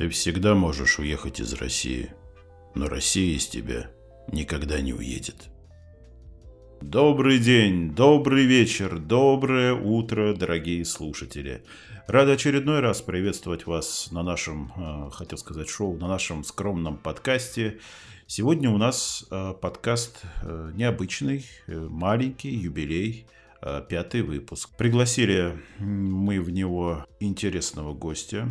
Ты всегда можешь уехать из России, но Россия из тебя никогда не уедет. Добрый день, добрый вечер, доброе утро, дорогие слушатели. Рад очередной раз приветствовать вас на нашем, э, хотел сказать, шоу, на нашем скромном подкасте. Сегодня у нас э, подкаст э, необычный, маленький, юбилей, пятый выпуск. Пригласили мы в него интересного гостя,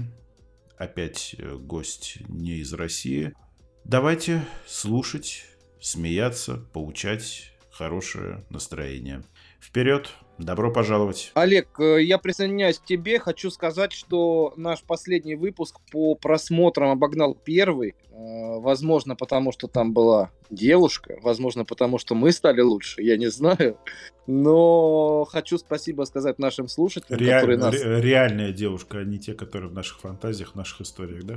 опять э, гость не из России. Давайте слушать, смеяться, поучать, хорошее настроение. Вперед! Добро пожаловать. Олег, э, я присоединяюсь к тебе. Хочу сказать, что наш последний выпуск по просмотрам обогнал первый. Э, возможно, потому что там была девушка. Возможно, потому что мы стали лучше. Я не знаю. Но хочу спасибо сказать нашим слушателям, Реаль... которые нас... Реальная девушка, а не те, которые в наших фантазиях, в наших историях, да?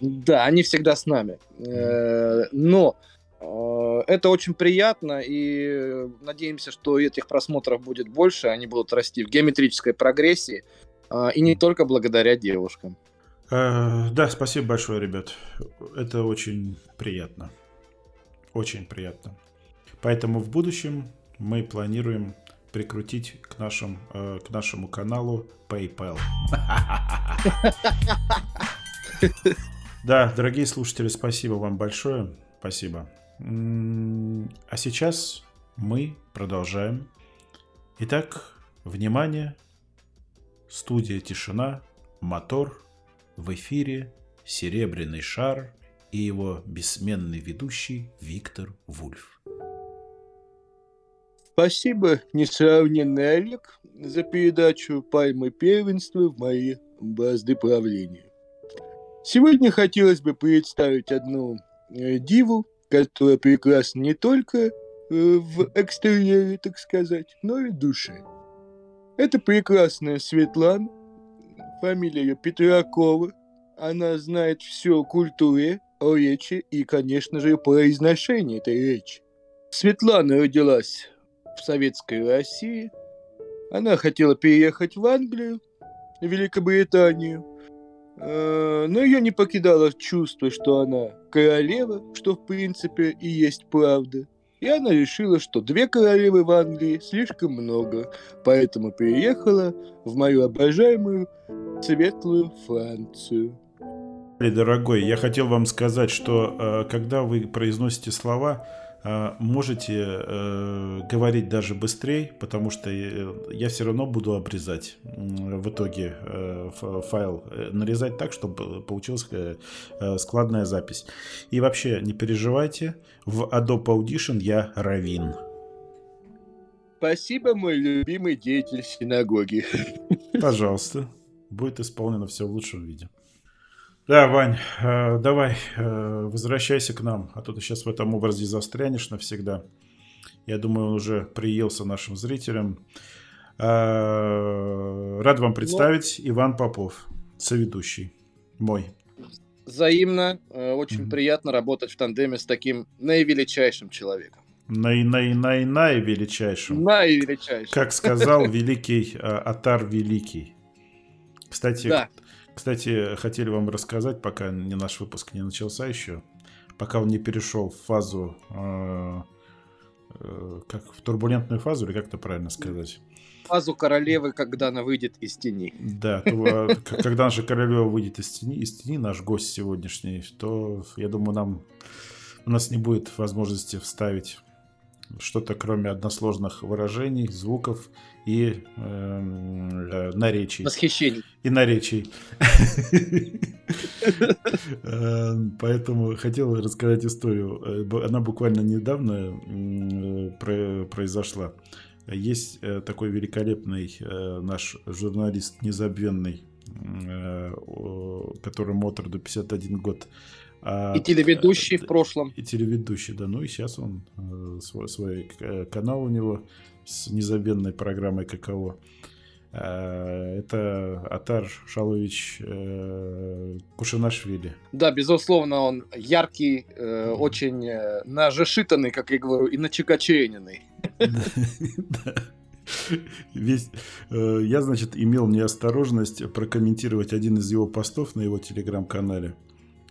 Да, они всегда с нами. Mm. Но это очень приятно, и надеемся, что этих просмотров будет больше, они будут расти в геометрической прогрессии, э, и не только благодаря девушкам. Э, да, спасибо большое, ребят. Это очень приятно. Очень приятно. Поэтому в будущем мы планируем прикрутить к, нашим, к нашему каналу PayPal. Да, дорогие слушатели, спасибо вам большое. Спасибо. А сейчас мы продолжаем. Итак, внимание, студия «Тишина», мотор, в эфире «Серебряный шар» и его бессменный ведущий Виктор Вульф. Спасибо, несравненный Олег, за передачу пальмы первенства в мои базды правления. Сегодня хотелось бы представить одну э, диву, которая прекрасна не только э, в экстерьере, так сказать, но и в душе. Это прекрасная Светлана, фамилия ее Петракова. Она знает все о культуре, о речи и, конечно же, произношении этой речи. Светлана родилась в советской России. Она хотела переехать в Англию, в Великобританию, но ее не покидало чувство, что она королева, что в принципе и есть правда. И она решила, что две королевы в Англии слишком много, поэтому переехала в мою обожаемую светлую Францию. Дорогой, я хотел вам сказать, что э, когда вы произносите слова, можете э, говорить даже быстрее, потому что я все равно буду обрезать в итоге э, файл, э, нарезать так, чтобы получилась складная запись. И вообще не переживайте, в Adobe Audition я равин. Спасибо, мой любимый деятель синагоги. Пожалуйста, будет исполнено все в лучшем виде. Да, Вань, э, давай, э, возвращайся к нам, а то ты сейчас в этом образе застрянешь навсегда. Я думаю, он уже приелся нашим зрителям. Э, рад вам представить Но... Иван Попов, соведущий мой. Взаимно. Очень mm-hmm. приятно работать в тандеме с таким наивеличайшим человеком. Най-най-най-най-величайшим. Наивеличайшим. Как сказал великий Атар Великий. Кстати, да. Кстати, хотели вам рассказать, пока не наш выпуск не начался еще, пока он не перешел в фазу, э, э, как в турбулентную фазу, или как это правильно сказать? Фазу королевы, когда она выйдет из тени. Да, то, а, когда наша королева выйдет из тени, из тени, наш гость сегодняшний, то, я думаю, нам у нас не будет возможности вставить что-то кроме односложных выражений, звуков и эм, э, наречий. Восхищений. И наречий. Эм, поэтому хотел рассказать историю. Э, она буквально недавно э, произошла. Есть э, такой великолепный наш журналист незабвенный, которому от роду 51 год, а, и телеведущий в прошлом. И телеведущий, да. Ну и сейчас он свой, свой канал у него с незабвенной программой «Каково». Э, это Атар Шалович э, Кушанашвили. Да, безусловно, он яркий, э, очень нажешитанный, как я говорю, и начекачененный. Весь, я, значит, имел неосторожность прокомментировать один из его постов на его телеграм-канале.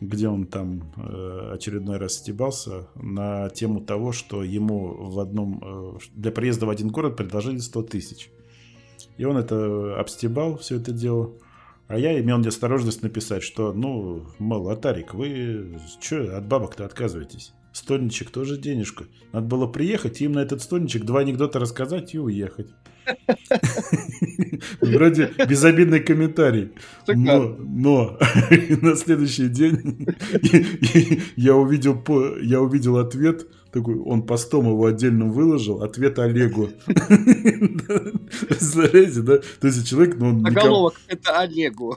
Где он там э, очередной раз стебался на тему того, что ему в одном э, для приезда в один город предложили 100 тысяч. И он это обстебал, все это дело. А я имел неосторожность написать, что, ну, мол, Атарик, вы что, от бабок-то отказываетесь? Стольничек тоже денежку. Надо было приехать и им на этот стольничек два анекдота рассказать и уехать. Вроде безобидный комментарий. Но, но на следующий день я увидел, я увидел ответ такой, он постом его отдельно выложил, ответ Олегу. Знаете, да? То есть человек, ну, он... Заголовок, это Олегу.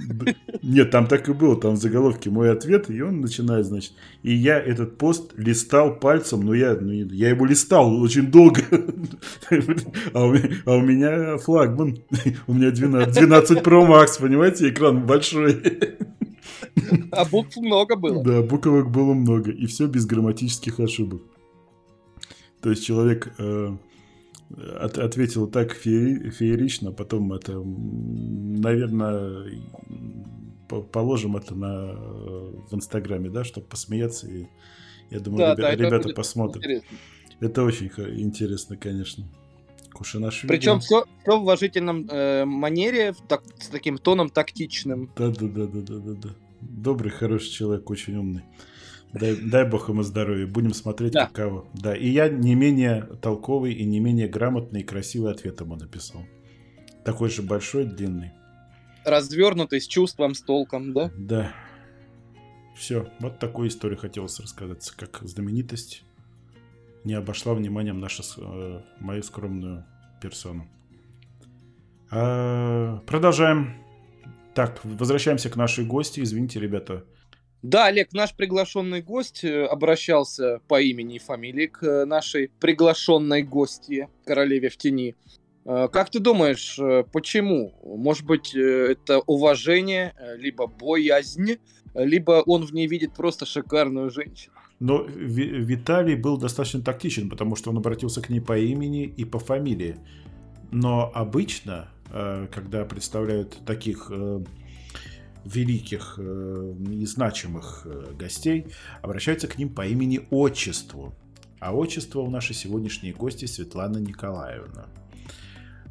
Нет, там так и было, там в заголовке мой ответ, и он начинает, значит, и я этот пост листал пальцем, но я, ну, я его листал очень долго, а, у, а у меня флагман, у меня 12, 12 Pro Max, понимаете, экран большой. А букв много было. Да, буквок было много, и все без грамматических ошибок. То есть человек э, от, ответил так феери, феерично, потом это, наверное, положим это на, в Инстаграме, да, чтобы посмеяться. И, я думаю, да, ребя, да, ребята посмотрят. Интересно. Это очень интересно, конечно. Кушинашвили. Причем все, все в уважительном э, манере, так, с таким тоном тактичным. Да, да, да, да, да, да, да. Добрый, хороший человек, очень умный. Дай, дай бог ему здоровья. Будем смотреть, да. каково. Да, и я не менее толковый и не менее грамотный и красивый ответ ему написал. Такой же большой, длинный. Развернутый, с чувством, с толком, да? Да. Все, вот такую историю хотелось рассказать, как знаменитость не обошла вниманием нашу, э, мою скромную персону. А, продолжаем. Так, возвращаемся к нашей гости. Извините, ребята, да, Олег, наш приглашенный гость э, обращался по имени и фамилии к э, нашей приглашенной гости, королеве в тени. Э, как ты думаешь, почему? Может быть, это уважение, либо боязнь, либо он в ней видит просто шикарную женщину? Но Виталий был достаточно тактичен, потому что он обратился к ней по имени и по фамилии. Но обычно, когда представляют таких великих э, и значимых э, гостей обращаются к ним по имени-отчеству. А отчество у нашей сегодняшней гости Светлана Николаевна.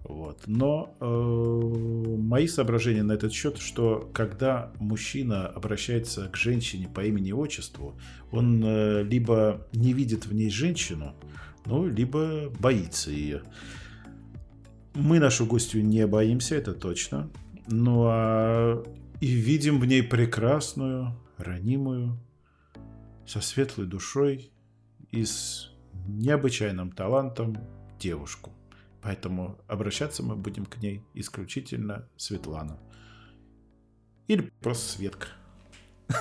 Вот. Но э, мои соображения на этот счет, что когда мужчина обращается к женщине по имени-отчеству, он э, либо не видит в ней женщину, ну, либо боится ее. Мы нашу гостью не боимся, это точно. Ну а и видим в ней прекрасную, ранимую, со светлой душой и с необычайным талантом девушку. Поэтому обращаться мы будем к ней исключительно Светлана. Или просто Светка.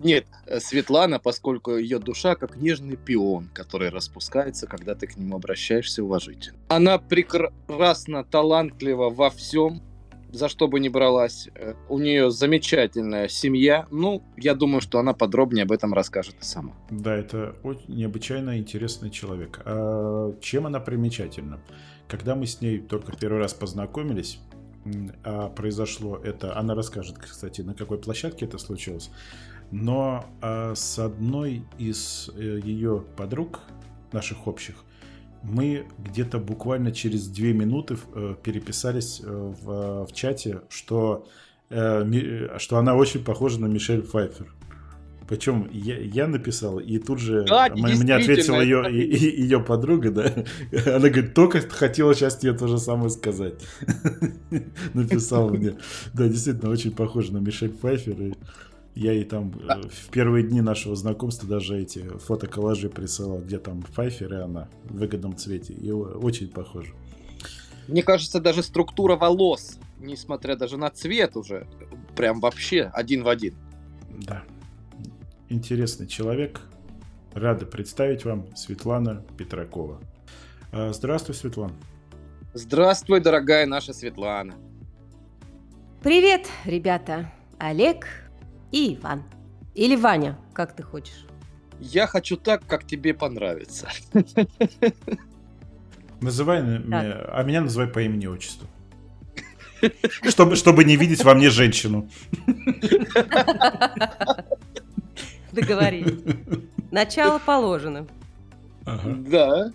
Нет, Светлана, поскольку ее душа как нежный пион, который распускается, когда ты к нему обращаешься уважительно. Она прекрасно, талантлива во всем, за что бы ни бралась. Э, у нее замечательная семья. Ну, я думаю, что она подробнее об этом расскажет и сама. Да, это очень необычайно интересный человек. А чем она примечательна? Когда мы с ней только первый раз познакомились, а произошло это, она расскажет, кстати, на какой площадке это случилось, но а, с одной из э, ее подруг, наших общих, мы где-то буквально через две минуты э, переписались э, в, в чате, что, э, что она очень похожа на Мишель Пфайфер. Причем я, я написал, и тут же да, мне ответила ее, ее подруга, да. Она говорит, только хотела сейчас тебе то же самое сказать. Написала мне. Да, действительно, очень похоже на Мишель Пфайфер. Я ей там да. Э, в первые дни нашего знакомства даже эти фотоколлажи присылал, где там Пфайфер и она в выгодном цвете. И очень похоже. Мне кажется, даже структура волос, несмотря даже на цвет уже, прям вообще один в один. Да. Интересный человек. Рада представить вам Светлана Петракова. А, здравствуй, Светлана. Здравствуй, дорогая наша Светлана. Привет, ребята. Олег, и Иван. Или Ваня, как ты хочешь. Я хочу так, как тебе понравится. Называй меня, а меня называй по имени отчеству. Чтобы, чтобы не видеть во мне женщину. Договорились. Начало положено. Ага. Да.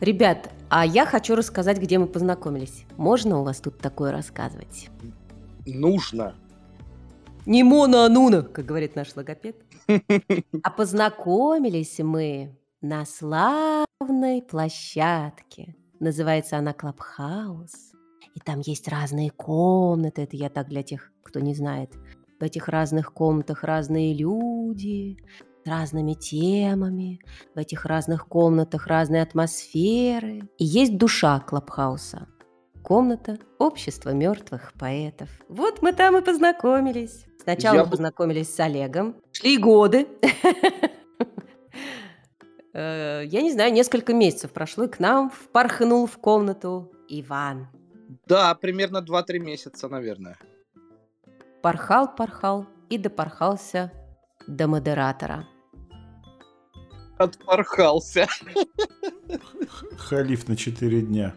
Ребят, а я хочу рассказать, где мы познакомились. Можно у вас тут такое рассказывать? Нужно. Не мона, а нуна, как говорит наш логопед. А познакомились мы на славной площадке. Называется она Клабхаус. И там есть разные комнаты. Это я так для тех, кто не знает. В этих разных комнатах разные люди с разными темами. В этих разных комнатах разные атмосферы. И есть душа Клабхауса. Комната общества мертвых поэтов. Вот мы там и познакомились. Сначала Я мы познакомились с Олегом. Шли годы. Э, Я не знаю, несколько месяцев прошло, и к нам впорхнул в комнату Иван. Да, примерно 2-3 месяца, наверное. Порхал, порхал и допорхался до модератора. Отпорхался. Халиф на 4 дня.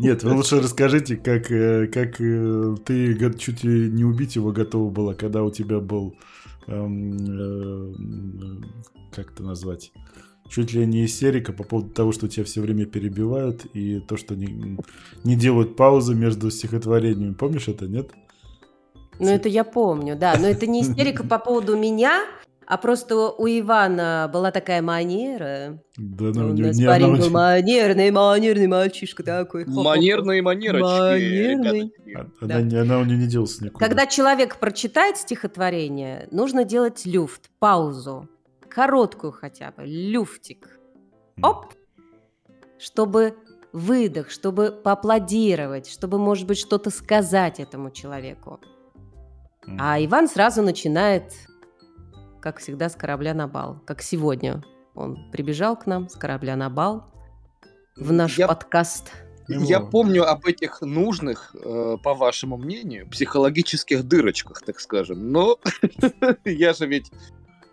Нет, вы лучше расскажите, как, э, как э, ты чуть ли не убить его готова была, когда у тебя был, эм, э, как это назвать, чуть ли не истерика по поводу того, что тебя все время перебивают, и то, что не, не делают паузы между стихотворениями. Помнишь это, нет? Ну, это я помню, да. Но это не истерика по поводу меня, а просто у Ивана была такая манера. Да, У ну, не- нас не парень она был манерный, манерный мальчишка такой. Манерные манерочки. Манерный. ребяточки. А- Да. Она, не- она у нее не делась никуда. Когда человек прочитает стихотворение, нужно делать люфт, паузу. Короткую хотя бы, люфтик. Оп! Чтобы выдох, чтобы поаплодировать, чтобы, может быть, что-то сказать этому человеку. А Иван сразу начинает, как всегда, с корабля на бал. Как сегодня. Он прибежал к нам с корабля на бал в наш Я- подкаст. Я помню об этих нужных, э, по вашему мнению, психологических дырочках, так скажем. Но я же ведь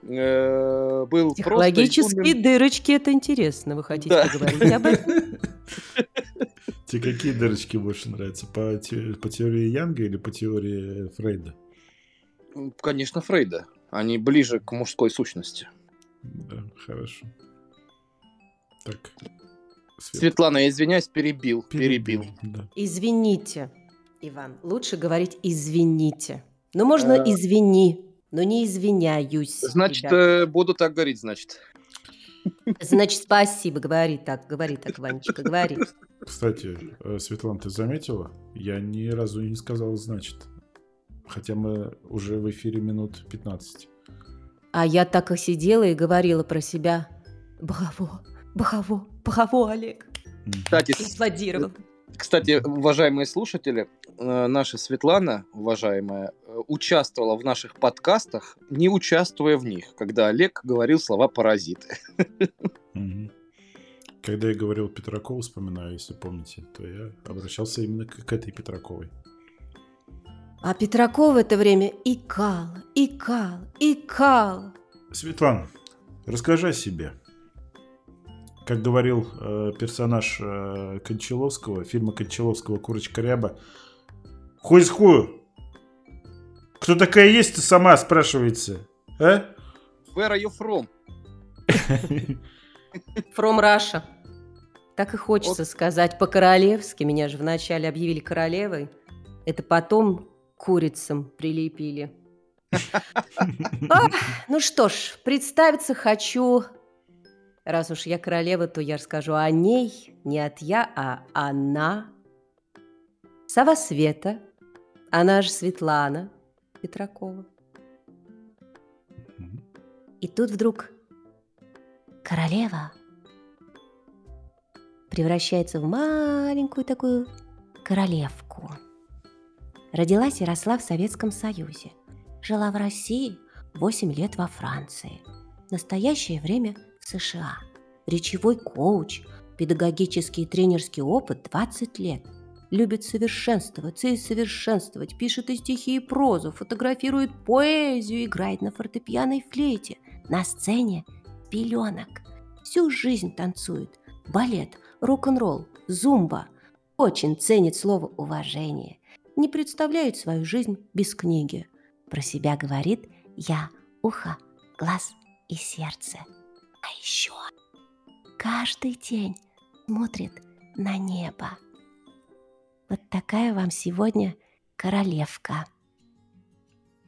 э, был просто... Психологические юным- дырочки – это интересно. Вы хотите Да. поговорить об этом? Тебе какие дырочки больше нравятся? По, те- по теории Янга или по теории Фрейда? Конечно, Фрейда. Они ближе к мужской сущности. Да, хорошо. Так. Свет. Светлана, я извиняюсь, перебил. Перебил. Да. Извините, Иван. Лучше говорить «извините». Ну, можно Э. «извини», но не «извиняюсь». Значит, э, буду так говорить, значит. Значит, спасибо. Говори так, говори так, Ванечка, говори. Кстати, э, Светлана, ты заметила? Я ни разу не сказал «значит». Хотя мы уже в эфире минут 15. А я так и сидела и говорила про себя. Браво, браво, браво, Олег. Кстати, аплодировал. Кстати, уважаемые слушатели, э, наша Светлана, уважаемая, э, участвовала в наших подкастах, не участвуя в них, когда Олег говорил слова «паразиты». Когда я говорил Петракову, вспоминаю, если помните, то я обращался именно к этой Петраковой. А Петраков в это время икал, икал, икал. Светлана, расскажи о себе. Как говорил э, персонаж э, Кончаловского, фильма Кончаловского «Курочка ряба», хуй с хую. Кто такая есть, ты сама спрашивается, а? Where are you from? From Russia. Так и хочется сказать по-королевски. Меня же вначале объявили королевой. Это потом курицам прилепили. Ну что ж, представиться хочу. Раз уж я королева, то я расскажу о ней. Не от я, а она. Сова Света. Она же Светлана Петракова. И тут вдруг королева превращается в маленькую такую королевку. Родилась и росла в Советском Союзе. Жила в России 8 лет во Франции. В настоящее время в США. Речевой коуч, педагогический и тренерский опыт 20 лет. Любит совершенствоваться и совершенствовать, пишет и стихи, и прозу, фотографирует поэзию, играет на фортепиано и флейте. На сцене пеленок. Всю жизнь танцует. Балет, рок-н-ролл, зумба. Очень ценит слово «уважение». Не представляет свою жизнь без книги. Про себя говорит «я ухо, глаз и сердце». А еще каждый день смотрит на небо. Вот такая вам сегодня королевка.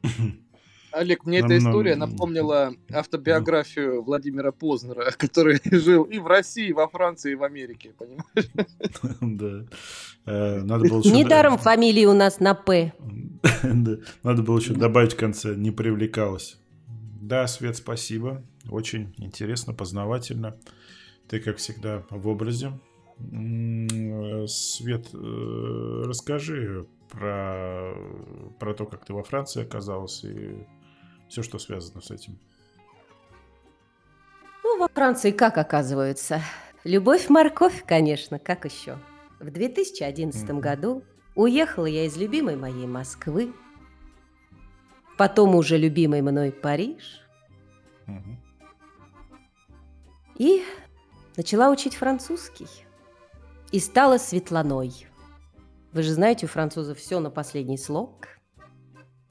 Олег, мне эта история напомнила автобиографию Владимира Познера, который жил и в России, и во Франции, и в Америке, понимаешь? Да. Э, Надо было. Недаром фамилии у нас на «П». Надо было еще добавить в конце «не привлекалась». Да, Свет, спасибо. Очень интересно, познавательно. Ты, как всегда, в образе. Свет, э, расскажи про, про то, как ты во Франции оказалась и все, что связано с этим. Ну, во Франции как оказывается? Любовь-морковь, конечно, как еще? В 2011 Мгм. году уехала я из любимой моей Москвы, потом уже любимый мной Париж, Мгм. и начала учить французский. И стала Светланой. Вы же знаете, у французов все на последний слог.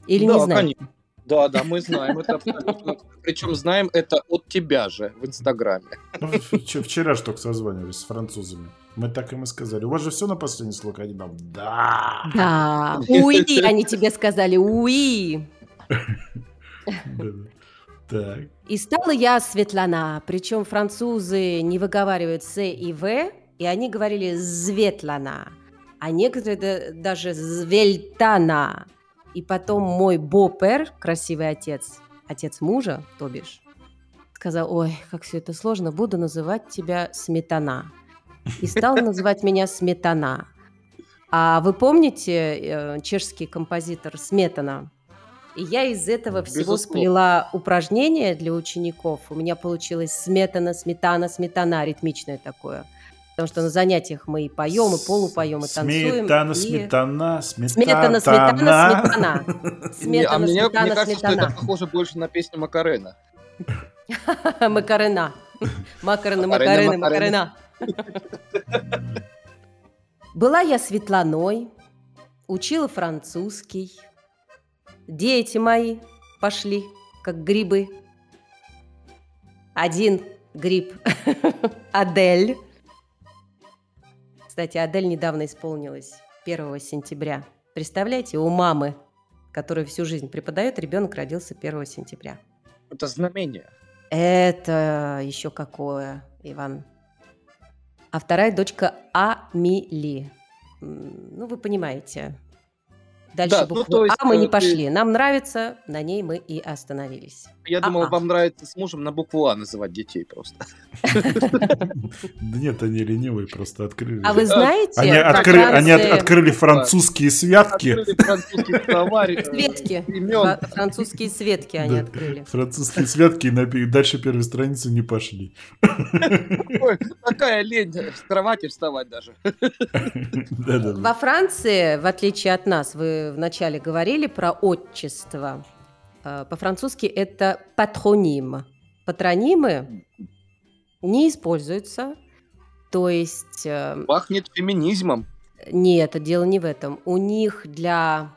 Или да, не знаете? конечно. Да, да, мы знаем это абсолютно. Причем знаем это от тебя же в Инстаграме. Ну, вч- Вчера же только созванивались с французами. Мы так им и сказали. У вас же все на последний слог? Они нам, да. Да, уи, они тебе сказали, уи. Так. И стала я Светлана, причем французы не выговаривают С и В, и они говорили Зветлана, а некоторые да- даже Звельтана. И потом мой Бопер, красивый отец, отец мужа, то бишь, сказал, ой, как все это сложно, буду называть тебя Сметана. И стал называть меня Сметана. А вы помните э, чешский композитор Сметана? И я из этого всего Безусловно. сплела упражнение для учеников. У меня получилось сметана, сметана, сметана, ритмичное такое. Потому что на занятиях мы и поем, и полупоем, и танцуем. Сметана, и- сметана, сметана, Сметана, сметана, сметана. А Сметана, мне, мне сметана, кажется, что это похоже больше на песню. Макарена. Макарена, Макарена, Макарена, Макарена. Была я Светланой, учила французский. Дети мои пошли, как грибы. Один гриб Адель. Кстати, Адель недавно исполнилась 1 сентября. Представляете, у мамы, которая всю жизнь преподает, ребенок родился 1 сентября. Это знамение. Это еще какое, Иван? А вторая дочка Амили. Ну, вы понимаете. Дальше Да, ну, буквы то есть, А мы не э, ты- пошли. Нам нравится, на ней мы и остановились. Я думал, А-а. вам нравится с мужем на букву А называть детей просто. Да нет, они ленивые, просто открыли. А вы знаете, Они, во откры- они от- Франции открыли французские святки. Э, Светки, французские светки они открыли. Французские святки и дальше первой страницы не пошли. Ой, Такая лень с кровати вставать даже. Во Франции, в отличие от нас, вы вначале говорили про отчество. Э, По-французски это патроним. Патронимы не используются. То есть э, Пахнет феминизмом. нет, дело не в этом. У них для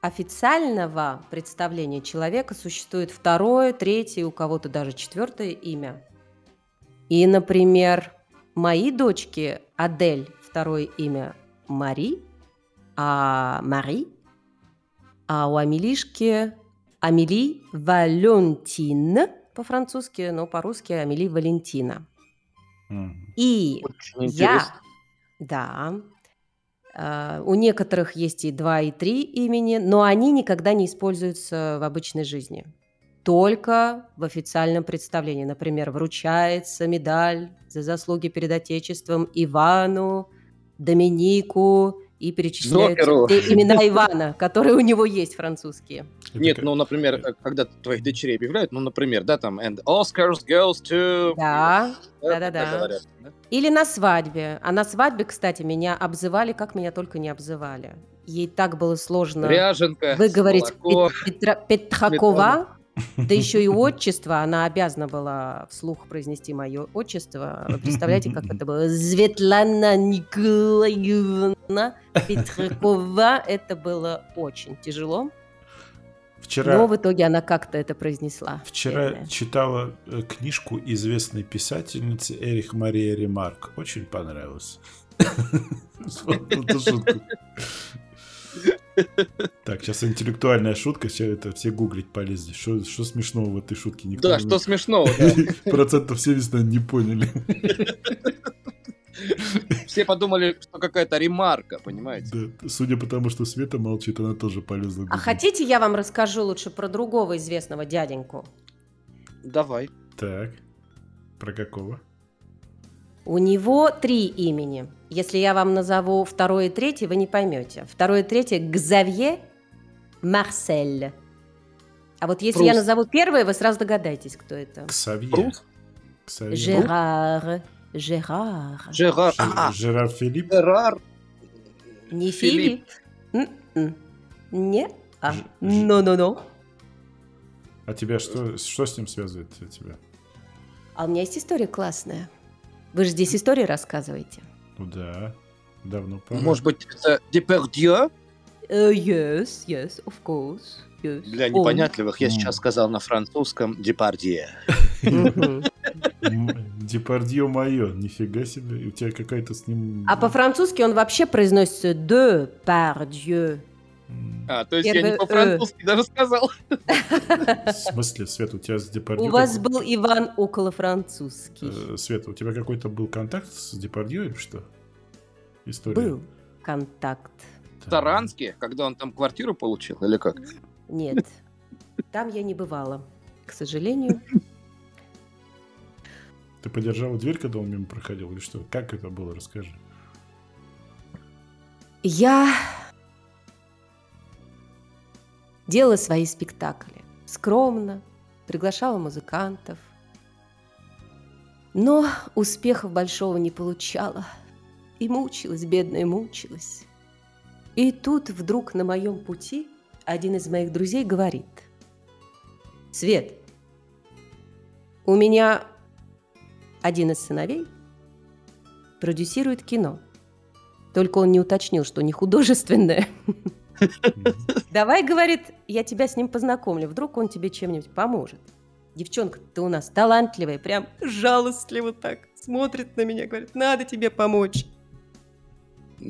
официального представления человека существует второе, третье, у кого-то даже четвертое имя. И, например, мои дочки Адель, второе имя Мари, а Мари, а у Амелишки Амели Валентин по-французски, но по-русски Амели Валентина. Мгм. И Очень я, интересно. да, э, у некоторых есть и два, и три имени, но они никогда не используются в обычной жизни. Только в официальном представлении. Например, вручается медаль за заслуги перед Отечеством Ивану, Доминику и перечисляются те имена Ивана, которые у него есть французские. Нет, ну, например, э, когда твоих дочерей объявляют, ну, например, да, там, and Oscars goes to... Да, Да, да-да-да. Или на свадьбе. А на свадьбе, кстати, меня обзывали, как меня только не обзывали. Ей так было сложно Ряженка, выговорить Петра- Петракова. Да еще и отчество, она обязана была вслух произнести мое отчество. Вы представляете, как это было? Светлана Николаевна Петракова. Это было очень тяжело. Вчера, Но в итоге она как-то это произнесла. вчера бедная. читала э, книжку известной писательницы Эрих Мария Ремарк. Очень понравилось. Так, сейчас интеллектуальная шутка, все это все гуглить полезли. Что что смешного в этой шутке? Никто Да, не- что смешного, да. Процентов 70, наверное, не поняли. Все подумали, что какая-то ремарка, понимаете? Да, судя по тому, что Света молчит, она тоже полезла. А хотите, я вам расскажу лучше про другого известного дяденьку? Давай. Так, про какого? У него три имени. Если я вам назову второе и третье, вы не поймете. Второе и третье – Гзавье Марсель. А вот если я Пруст. назову первое, вы сразу догадаетесь, кто это. Ксавье. Жерар. Жерар. Жерар. Жер- А, Жерар Филипп. Жерар. Не Филипп. Филипп. М-м. Не. А. Ж- ж- Ну-ну-ну. А тебя что, что с ним связывает тебя? А у меня есть история классная. Вы же здесь истории рассказываете. Ну да, давно пора. Может быть, это Депардье? Э, yes, yes, of course. Yes. Для Он. непонятливых я М. сейчас сказал на французском Депардье. Депардье мое, нифига себе. У тебя какая-то с ним... А по-французски он вообще произносится «de par Dieu». А, то есть я Первое не по-французски даже сказал. В смысле, Свет, у тебя с Депардье... У вас был Иван около французский. Э, Света, у тебя какой-то был контакт с Депардье или что? История. Был контакт. Так. Таранске, когда он там квартиру получил, или как? Нет, там я не бывала, к сожалению. Ты подержала дверь, когда он мимо проходил, или что? Как это было? Расскажи. Я делала свои спектакли. Скромно, приглашала музыкантов. Но успехов большого не получала. И мучилась, бедная, мучилась. И тут вдруг на моем пути один из моих друзей говорит. Свет, у меня один из сыновей продюсирует кино. Только он не уточнил, что не художественное. Давай, говорит, я тебя с ним познакомлю. Вдруг он тебе чем-нибудь поможет. Девчонка, ты у нас талантливая, прям жалостливо так смотрит на меня, говорит, надо тебе помочь.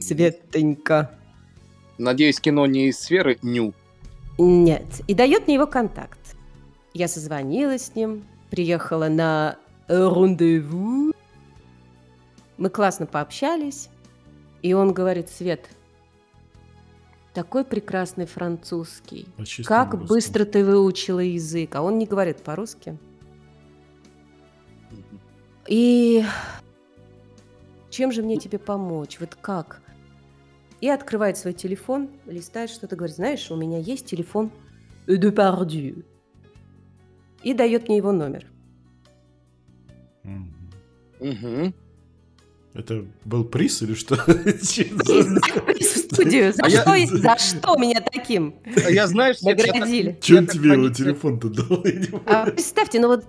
Светонька. Надеюсь, кино не из сферы ню. Нет. И дает мне его контакт. Я созвонилась с ним, приехала на рандеву. Мы классно пообщались. И он говорит, Свет, такой прекрасный французский. Как русском. быстро ты выучила язык. А он не говорит по-русски. И чем же мне тебе помочь? Вот как? И открывает свой телефон, листает что-то, говорит, знаешь, у меня есть телефон de Pardieu. И дает мне его номер. Мгм. Мгм. Это был приз или что? В студию. За, А я- что, за что меня таким А Я знаешь, я наградили? Че Я он так тебе его телефон-то дал? Я. А представьте, ну вот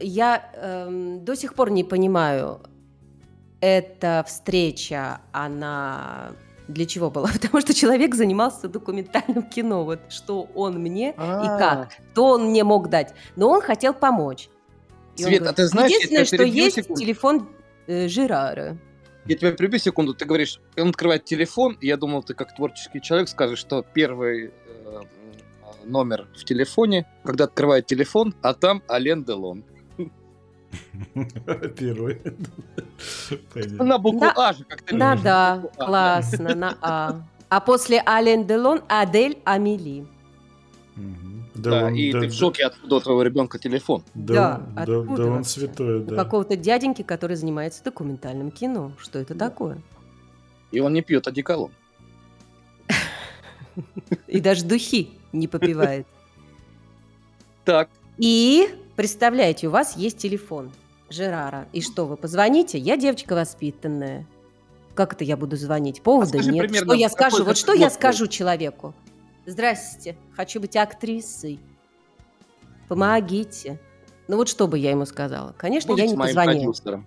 я эм, до сих пор не понимаю, эта встреча, она для чего была? Потому что человек занимался документальным кино. Вот что он мне и А. как, что он мне мог дать. Но он хотел помочь. Свет, а ты знаешь, я единственное, что есть телефон э, Жерара. Я тебя прибью секунду, ты говоришь, он открывает телефон, и я думал, ты как творческий человек скажешь, что первый э, номер в телефоне, когда открывает телефон, а там Ален Делон. Первый. Понятно. На букву. А же, как ты Да, да, А. классно, на А. А после Ален Делон Адель Амели. Мгм. Да, он- и да, ты в да, шоке, откуда у твоего ребенка телефон. Да, Да, да, откуда да, он вообще? святой, У да. какого-то дяденьки, который занимается документальным кино. Что это такое? И он не пьет одеколон. И даже духи не попивает. Так, И, представляете, у вас есть телефон Жерара. И что, вы позвоните? Я девочка воспитанная. Как это я буду звонить? Повода скажи нет. примерно, Что я скажу? Вот что я скажу человеку? Здрасте, хочу быть актрисой. Помогите. Ну вот что бы я ему сказала? Конечно, Будете я не моим позвонила. продюсером.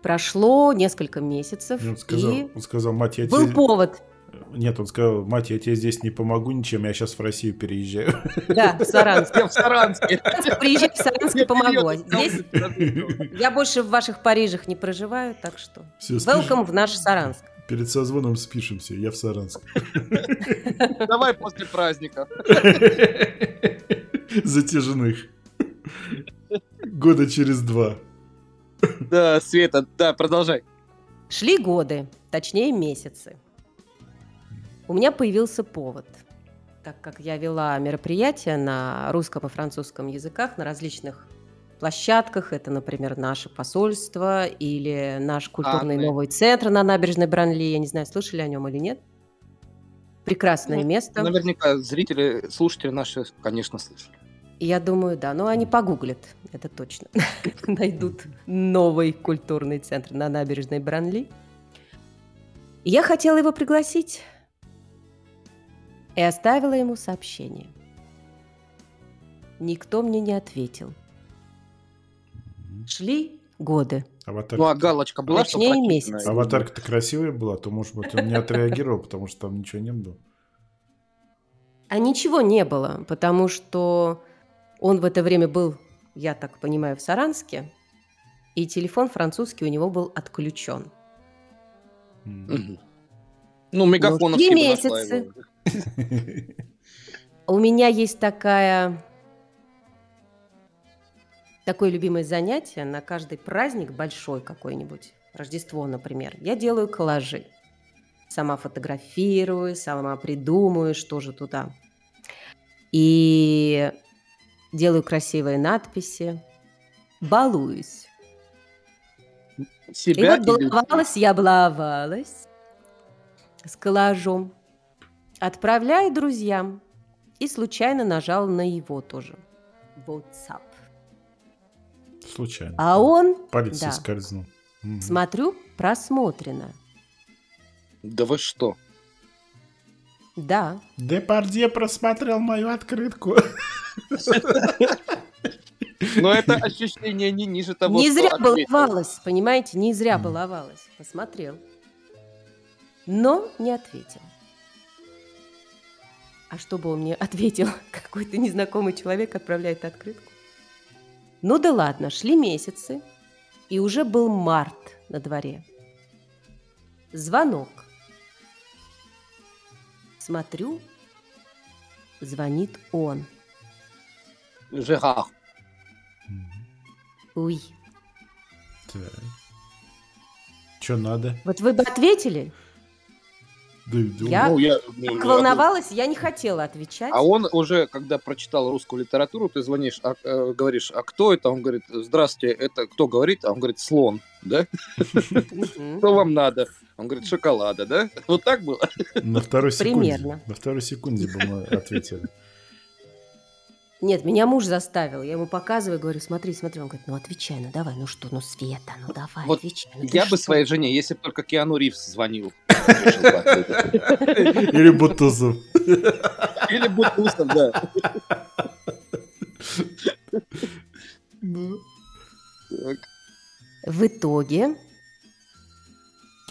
Прошло несколько месяцев, И Он сказал, и он сказал, мать, я был тебе... повод. Нет, он сказал, мать, я тебе здесь не помогу ничем, я сейчас в Россию переезжаю. Да, в Саранск. Я в Саранске. Приезжай в Саранск и помогу. Здесь я больше в ваших Парижах не проживаю, так что Все, welcome в наш Саранск. Перед созвоном спишемся, я в Саранск. Давай после праздника. Затяжных. Года через два. Да, Света, да, продолжай. Шли годы, точнее месяцы. У меня появился повод. Так как я вела мероприятия на русском и французском языках на различных площадках, это, например, наше посольство или наш культурный Анны. новый центр на набережной Бранли, я не знаю, слышали о нем или нет. Прекрасное Ну, место. Наверняка зрители, слушатели наши, конечно, слышали. Я думаю, да. Но они погуглят, это точно. Найдут новый культурный центр на набережной Бранли. Я хотела его пригласить и оставила ему сообщение. Никто мне не ответил. Шли годы. Аватар... Ну, а галочка была, что Точнее, прочитанная? месяц. Аватарка-то красивая была, то, может быть, он не отреагировал, потому что там ничего не было. А ничего не было, потому что он в это время был, я так понимаю, в Саранске, и телефон французский у него был отключен. Ну, мегафоновский три месяца. У меня есть такая такое любимое занятие на каждый праздник большой какой-нибудь, Рождество, например. Я делаю коллажи. Сама фотографирую, сама придумаю, что же туда. И делаю красивые надписи, балуюсь. И Себя вот или- баловалась я, баловалась с коллажом. Отправляю друзьям. И случайно нажал на его тоже. WhatsApp. Случайно. А он, Палец да. соскользнул. Мгм. смотрю, просмотрено. Да вы что? Да. Депардье просмотрел мою открытку. Но это ощущение не ниже того, не зря баловалась, понимаете? Не зря баловалась. Посмотрел. Но не ответил. А чтобы он мне ответил, какой-то незнакомый человек отправляет открытку. Ну да ладно, шли месяцы, и уже был март на дворе. Звонок. Смотрю, звонит он. Жерар. Уй. Так. Че надо? Вот вы бы ответили? Да, Я- Ну, я, ну, Так я- волновалась, я не хотела отвечать. А он уже, когда прочитал русскую литературу, ты звонишь, а, э, говоришь, а кто это? Он говорит, здравствуйте, это кто говорит? А он говорит, слон, да? Что вам надо? Он говорит, шоколада, да? Вот так было? На второй секунде. Примерно. На второй секунде бы мы ответили. Нет, меня муж заставил. Я ему показываю, говорю, смотри, смотри. Он говорит, ну отвечай, ну давай, ну что, ну Света, ну давай, Вот отвечай. ну Я бы что?» своей жене, если бы только Киану Ривз звонил. Или Бутусов. Или Бутусов, да. В итоге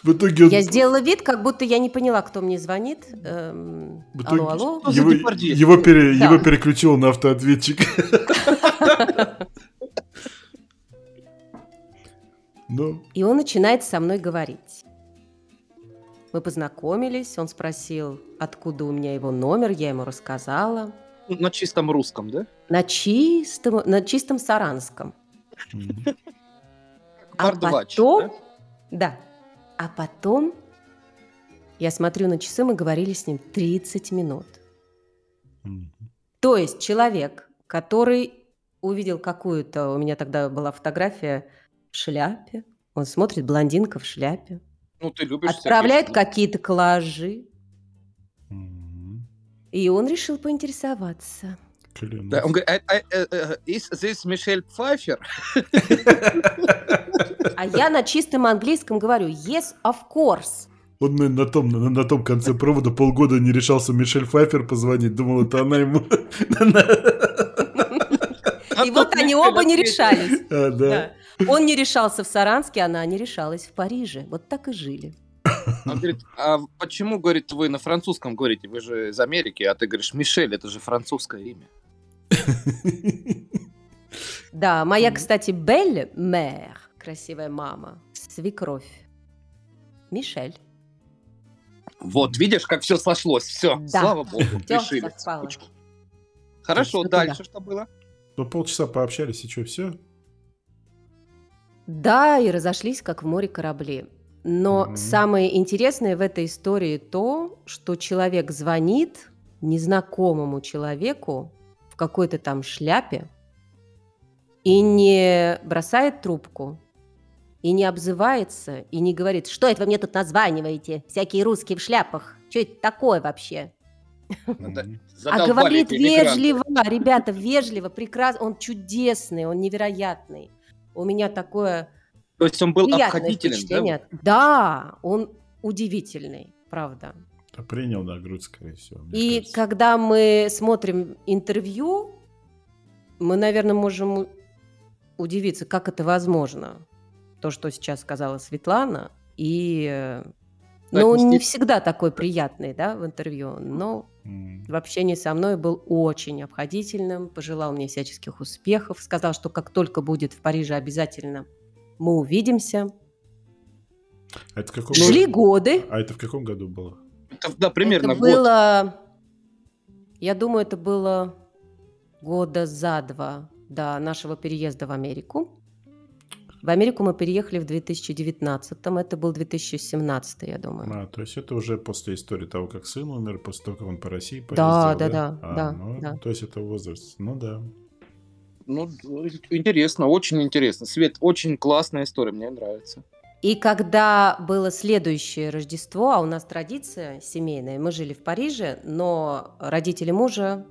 В итоге он... я сделала вид, как будто я не поняла, кто мне звонит. Эм, В итоге- Алло, алло. Что за Его, его, пере- Да. его переключил на автоответчик. Ну, И он начинает со мной говорить. Мы познакомились, он спросил, откуда у меня его номер, я ему рассказала. Ну, На чистом русском, да? На чистом, на чистом саранском. А потом, да? А потом я смотрю на часы, мы говорили с ним 30 минут. м. То есть человек, который увидел какую-то, у меня тогда была фотография в шляпе, он смотрит блондинка в шляпе, Ну, ты любишь отправляет всякие- какие-то коллажи, М, и он решил поинтересоваться. Клянусь. Да, он говорит, «А- а- э, э, is this Мишель Пфайфер? А я на чистом английском говорю «yes, of course». Он на, на том, на, на том конце провода полгода не решался Мишель Пфайфер позвонить. Думал, это она ему... И вот они оба не решались. А. Он не решался в Саранске, она не решалась в Париже. Вот так и жили. Он говорит, а почему, говорит, вы на французском говорите? Вы же из Америки, а ты говоришь, Мишель, это же французское имя. Да, моя, кстати, Белль Мэр, красивая мама, свекровь. Мишель. Вот, видишь, как все сошлось. Все, Да. слава богу, Всё решили. совпало. Хорошо, что дальше что было? Ну, полчаса пообщались, и что, все? Да, и разошлись, как в море корабли. Но Мгм. самое интересное в этой истории то, что человек звонит незнакомому человеку в какой-то там шляпе и не бросает трубку, и не обзывается, и не говорит, что это вы мне тут названиваете, всякие русские в шляпах, что это такое вообще? Мгм. А говорит вежливо, ребята, вежливо, прекрасно, он чудесный, он невероятный. У меня такое То есть он был обходителен, да? Да, он удивительный, правда. Да принял на грудь, скорее всего. И кажется. когда мы смотрим интервью, мы, наверное, можем удивиться, как это возможно. То, что сейчас сказала Светлана. И, э, Так, ну, не всегда такой приятный, да, в интервью, но М. в общении со мной был очень обходительным, пожелал мне всяческих успехов, сказал, что как только будет в Париже обязательно мы увидимся. А это в каком Шли годы. А это в каком году было? Это, да, примерно это год. было, я думаю, это было года за два до нашего переезда в Америку. В Америку мы переехали в 2019, это был 2017, я думаю. А, то есть это уже после истории того, как сын умер, после того, как он по России поездил, Да, да, да, А, да, ну, да. То есть это возраст. Ну да. Ну, интересно, очень интересно. Свет, очень классная история, мне нравится. И когда было следующее Рождество, а у нас традиция семейная, мы жили в Париже, но родители мужа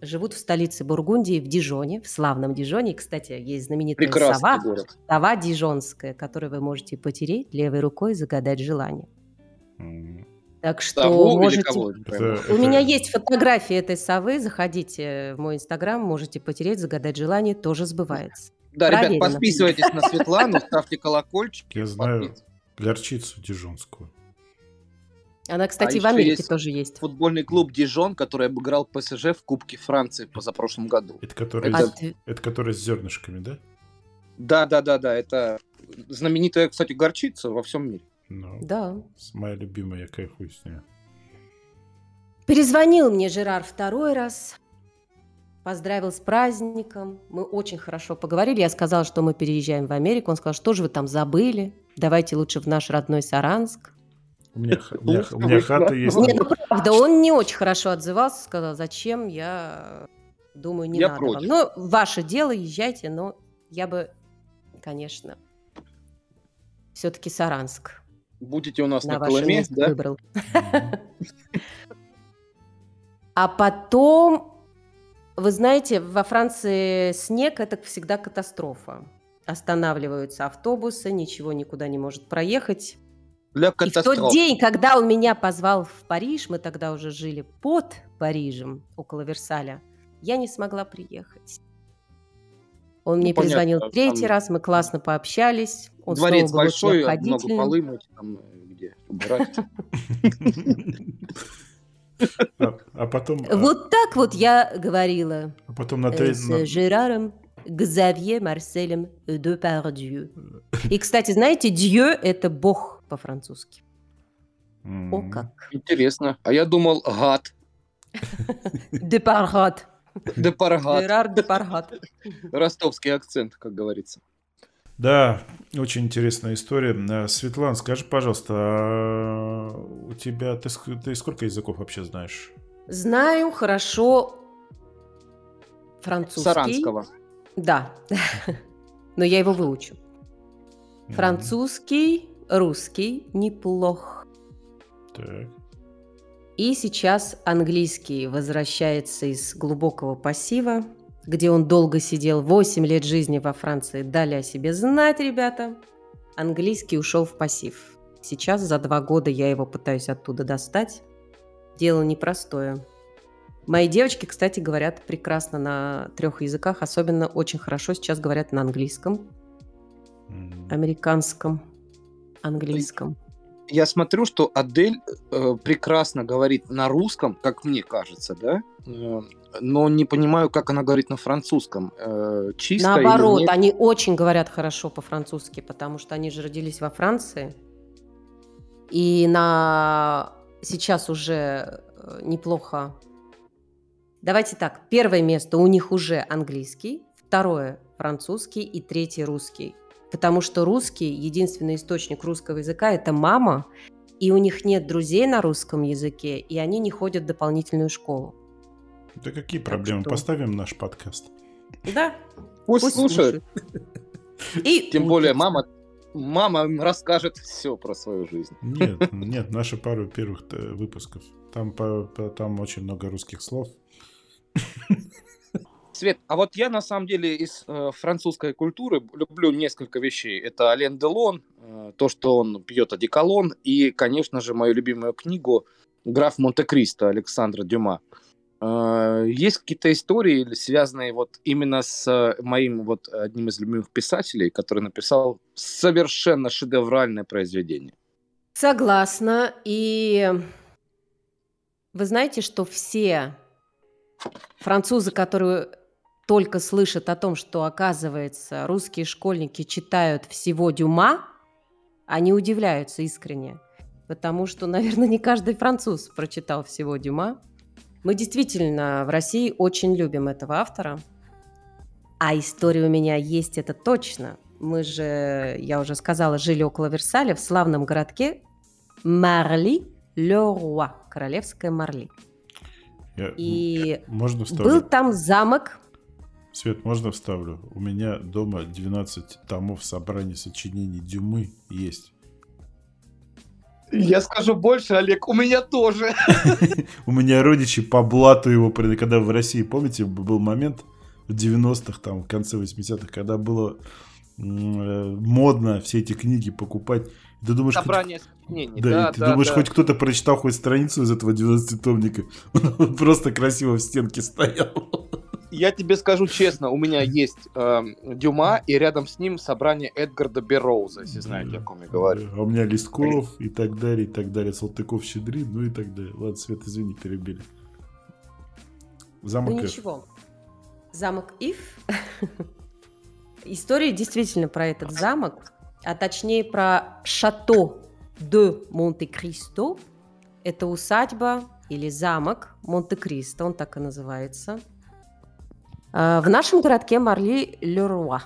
живут в столице Бургундии, в Дижоне, в славном Дижоне. И, кстати, есть знаменитая Прекрасный сова, город. сова дижонская, которую вы можете потереть левой рукой и загадать желание. Так что или можете... Это- У меня это- есть фотографии этой совы, заходите в мой инстаграм, можете потереть, загадать желание, тоже сбывается. Да, ребят, Проверено. подписывайтесь на Светлану, ставьте колокольчик. Я знаю горчицу дижонскую. Она, кстати, в еще Америке есть тоже есть. Футбольный клуб Дижон, который обыграл ПСЖ в Кубке Франции позапрошлом году. Это который, Это- с- это который с зернышками, да? Да, да, да, да, это знаменитая, кстати, горчица во всем мире. Ну, Да. моя любимая, я кайфую с нее. Перезвонил мне Жерар второй раз, поздравил с праздником. Мы очень хорошо поговорили. Я сказала, что мы переезжаем в Америку. Он сказал, что же вы там забыли? Давайте лучше в наш родной Саранск. У меня, у меня, у меня хата есть. Нет, ну правда, он не очень хорошо отзывался, сказал, зачем, я думаю, не Я надо против. вам. Ну, ваше дело, езжайте, но я бы, конечно, все-таки Саранск Будете у нас на на, Колыме, да? выбрал. А потом, вы знаете, во Франции снег – это всегда катастрофа. Останавливаются автобусы, ничего никуда не может проехать. Для И в катастроф. тот день, когда он меня позвал в Париж, мы тогда уже жили под Парижем, около Версаля, я не смогла приехать. Он мне Ну, понятно, перезвонил там третий раз, мы классно пообщались. Он Дворец большой, много полы мыть, там, э, где убирать. А, а потом, а- Вот так вот я говорила а потом на э, тре- с на- Жераром Гзавье Марселем Депардью. И, кстати, знаете, Дью – это бог по-французски. О как! Интересно. А я думал, гад. Депаргат. Депаргад. Жерар Депаргат. Ростовский акцент, как говорится. Да, очень интересная история. А, Светлана, скажи, пожалуйста, а у тебя ты, ты сколько языков вообще знаешь? Знаю хорошо французский. Саранского. Да. Но я его выучу. Французский, русский неплох. Так. И сейчас английский возвращается из глубокого пассива, где он долго сидел. 8 лет жизни во Франции дали о себе знать, ребята. Английский ушел в пассив. Сейчас за два года я его пытаюсь оттуда достать. Дело непростое. Мои девочки, кстати, говорят прекрасно на трех языках, особенно очень хорошо сейчас говорят на английском, американском, английском. Я смотрю, что Адель э, прекрасно говорит на русском, как мне кажется, да? Но не понимаю, как она говорит на французском. Э, чисто Наоборот, они очень говорят хорошо по-французски, потому что они же родились во Франции. И на сейчас уже э, неплохо. Давайте так, первое место у них уже английский, второе французский и третий русский. Потому что русский, единственный источник русского языка – это мама, и у них нет друзей на русском языке, и они не ходят в дополнительную школу. Да какие Так проблемы? что- Поставим наш подкаст. Да, Пусть, пусть слушают. И Тем более мама, мама расскажет все про свою жизнь. Нет, нет, наши пару первых выпусков. Там, по- по- там очень много русских слов. Свет, а вот я на самом деле из э, французской культуры люблю несколько вещей. Это Ален Делон, э, то, что он пьет одеколон, и, конечно же, мою любимую книгу «Граф Монте-Кристо» Александра Дюма. Э, есть какие-то истории, связанные вот именно с моим вот одним из любимых писателей, который написал совершенно шедевральное произведение. Согласна. И вы знаете, что все французы, которые только слышат о том, что, оказывается, русские школьники читают всего Дюма, они удивляются искренне. Потому что, наверное, не каждый француз прочитал всего Дюма. Мы действительно в России очень любим этого автора. А история у меня есть, это точно. Мы же, я уже сказала, жили около Версаля в славном городке Марли-le-Roi, королевская Марли. Я- И Можно вставлю? был там замок, Свет, можно вставлю? У меня дома 12 томов собраний сочинений Дюмы есть. Я скажу больше, Олег, у меня тоже. У меня родичи по блату его, когда в России, помните, был момент в 90-х, там, в конце 80-х, когда было э, модно все эти книги покупать. Ты думаешь, хоть- Собрание сочинений. да, и ты думаешь, хоть кто-то прочитал хоть страницу из этого 12-томника. Он просто красиво в стенке стоял. Я тебе скажу честно, у меня есть эм, Дюма, и рядом с ним собрание Эдгарда Берроуза, если знаете, о ком я говорю. А у меня Листков и так далее, и так далее. Салтыков, Щедрин, ну и так далее. Ладно, Свет, извини, перебили. ну Замок F. ничего, замок Ив. История действительно про этот замок, а точнее про шато де Монте-Кристо. Это усадьба или замок Монте-Кристо, он так и называется. А, В нашем городке Марли-Леруа.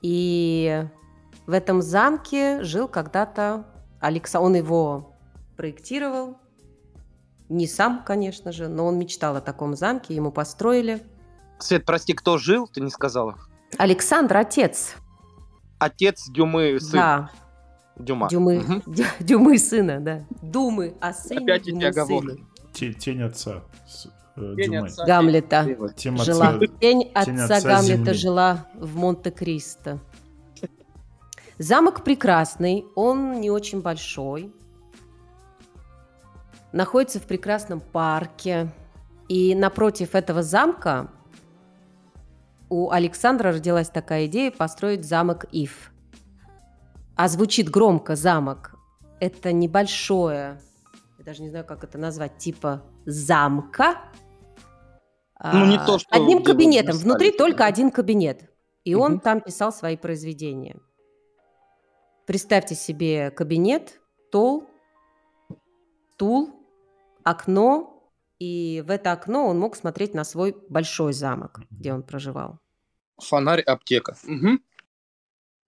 И в этом замке жил когда-то Александр. Он его проектировал. Не сам, конечно же, но он мечтал о таком замке, ему построили. Свет, прости, кто жил, ты не сказала? Александр, отец. Отец Дюмы, сын Да, Дюма. Дюмы, Мгм. Дю- Дюмы сына, да. Думы о сыне Опять эти Дюмы оговорки. сына. Те- Тень отца. Э, Тень отца. Гамлета. Тем Жила. отца. Тень тень отца отца Гамлета земли. жила в Монте-Кристо. Замок прекрасный, он не очень большой. Находится в прекрасном парке. И напротив этого замка у Александра родилась такая идея построить замок Ив. А звучит громко замок. Это небольшое, я даже не знаю, как это назвать, типа замка. Ну, не А, то, что Одним кабинетом. Внутри только один кабинет. И он Мгм. там писал свои произведения. Представьте себе кабинет, стол, стул, окно, и в это окно он мог смотреть на свой большой замок, где он проживал. Фонарь, аптека. Мгм.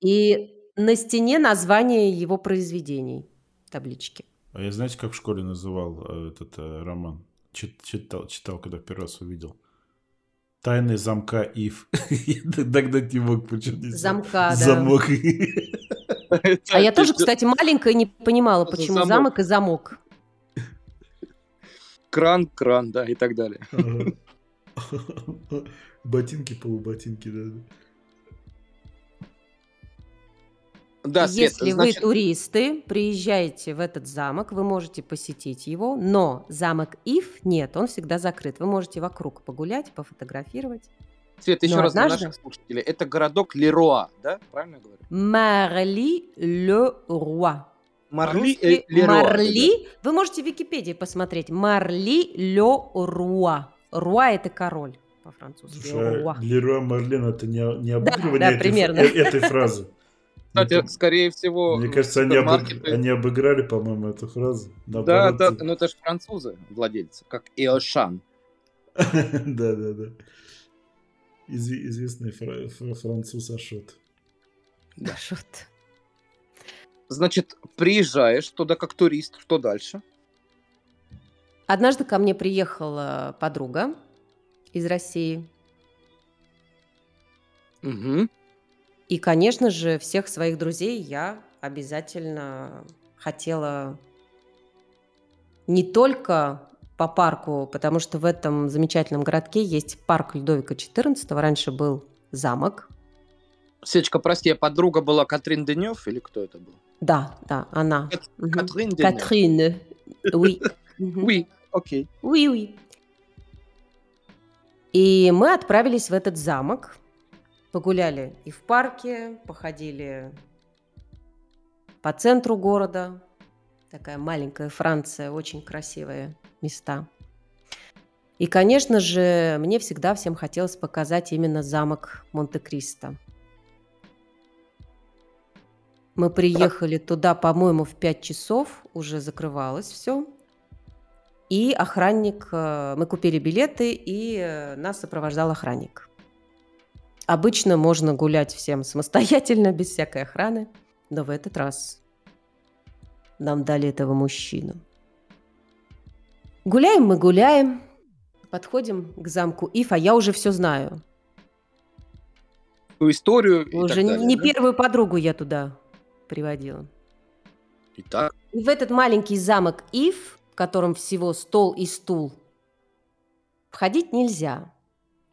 И на стене название его произведений, таблички. А я знаете, как в школе называл э, этот э, роман? Чит- читал, читал, когда первый раз увидел. Тайны замка Ив. Я догнать не мог, знаю. Замка, да. Замок. А я тоже, кстати, маленькая не понимала, почему замок? и замок. Кран, кран, да, и так далее. Ботинки, полуботинки, да. Да, Свет, Если значит, вы туристы, приезжаете в этот замок, вы можете посетить его, но замок Ив нет, он всегда закрыт. Вы можете вокруг погулять, пофотографировать. Свет, еще но раз для однажды- наших слушателей. Это городок Леруа, да? Правильно я говорю? Марли э, Леруа. Марли. Вы можете в Википедии посмотреть. Марли-ле-Руа. Руа – это король по-французски. Руа. Леруа Марлен это не, не Да, обыгрывание да, этой, примерно. э- этой фразы. Кстати, скорее всего, Мне кажется, они, обыг- они обыграли, по-моему, эту фразу. Да, Наоборот, да, ну это же французы владельцы, как Иошан. да, да, да. Изв- известный фра- фра- француз Ашот. Да. Шут. Значит, приезжаешь туда как турист, что дальше? Однажды ко мне приехала подруга из России. Угу. И, конечно же, всех своих друзей я обязательно хотела не только по парку, потому что в этом замечательном городке есть парк Людовика XIV, раньше был замок. Сечка, прости, а подруга была Катрин Денев или кто это был? Да, да, она. Кат-. Катрин Денев. Катрин. Oui. Oui, окей. Oui, oui. И мы отправились в этот замок, погуляли и в парке, походили по центру города. Такая маленькая Франция, очень красивые места. И, конечно же, мне всегда всем хотелось показать именно замок Монте-Кристо. Мы приехали туда, по-моему, в 5 часов, уже закрывалось все. И охранник, э, мы купили билеты, и э, нас сопровождал охранник. Обычно можно гулять всем самостоятельно, без всякой охраны, но в этот раз нам дали этого мужчину. Гуляем мы, гуляем, подходим к замку Иф, а я уже все знаю. Историю уже далее, не да? первую подругу я туда приводила. Итак, И в этот маленький замок Ив, в котором всего стол и стул, входить нельзя.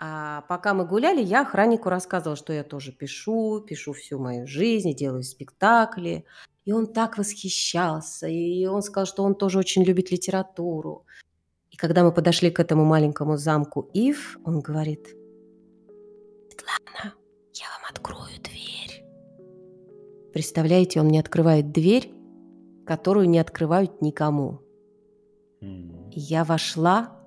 А пока мы гуляли, я охраннику рассказывала, что я тоже пишу, пишу всю мою жизнь, делаю спектакли. И он так восхищался, и он сказал, что он тоже очень любит литературу. И когда мы подошли к этому маленькому замку Ив, он говорит, Светлана, я вам открою дверь. Представляете, он мне открывает дверь, которую не открывают никому. И я вошла,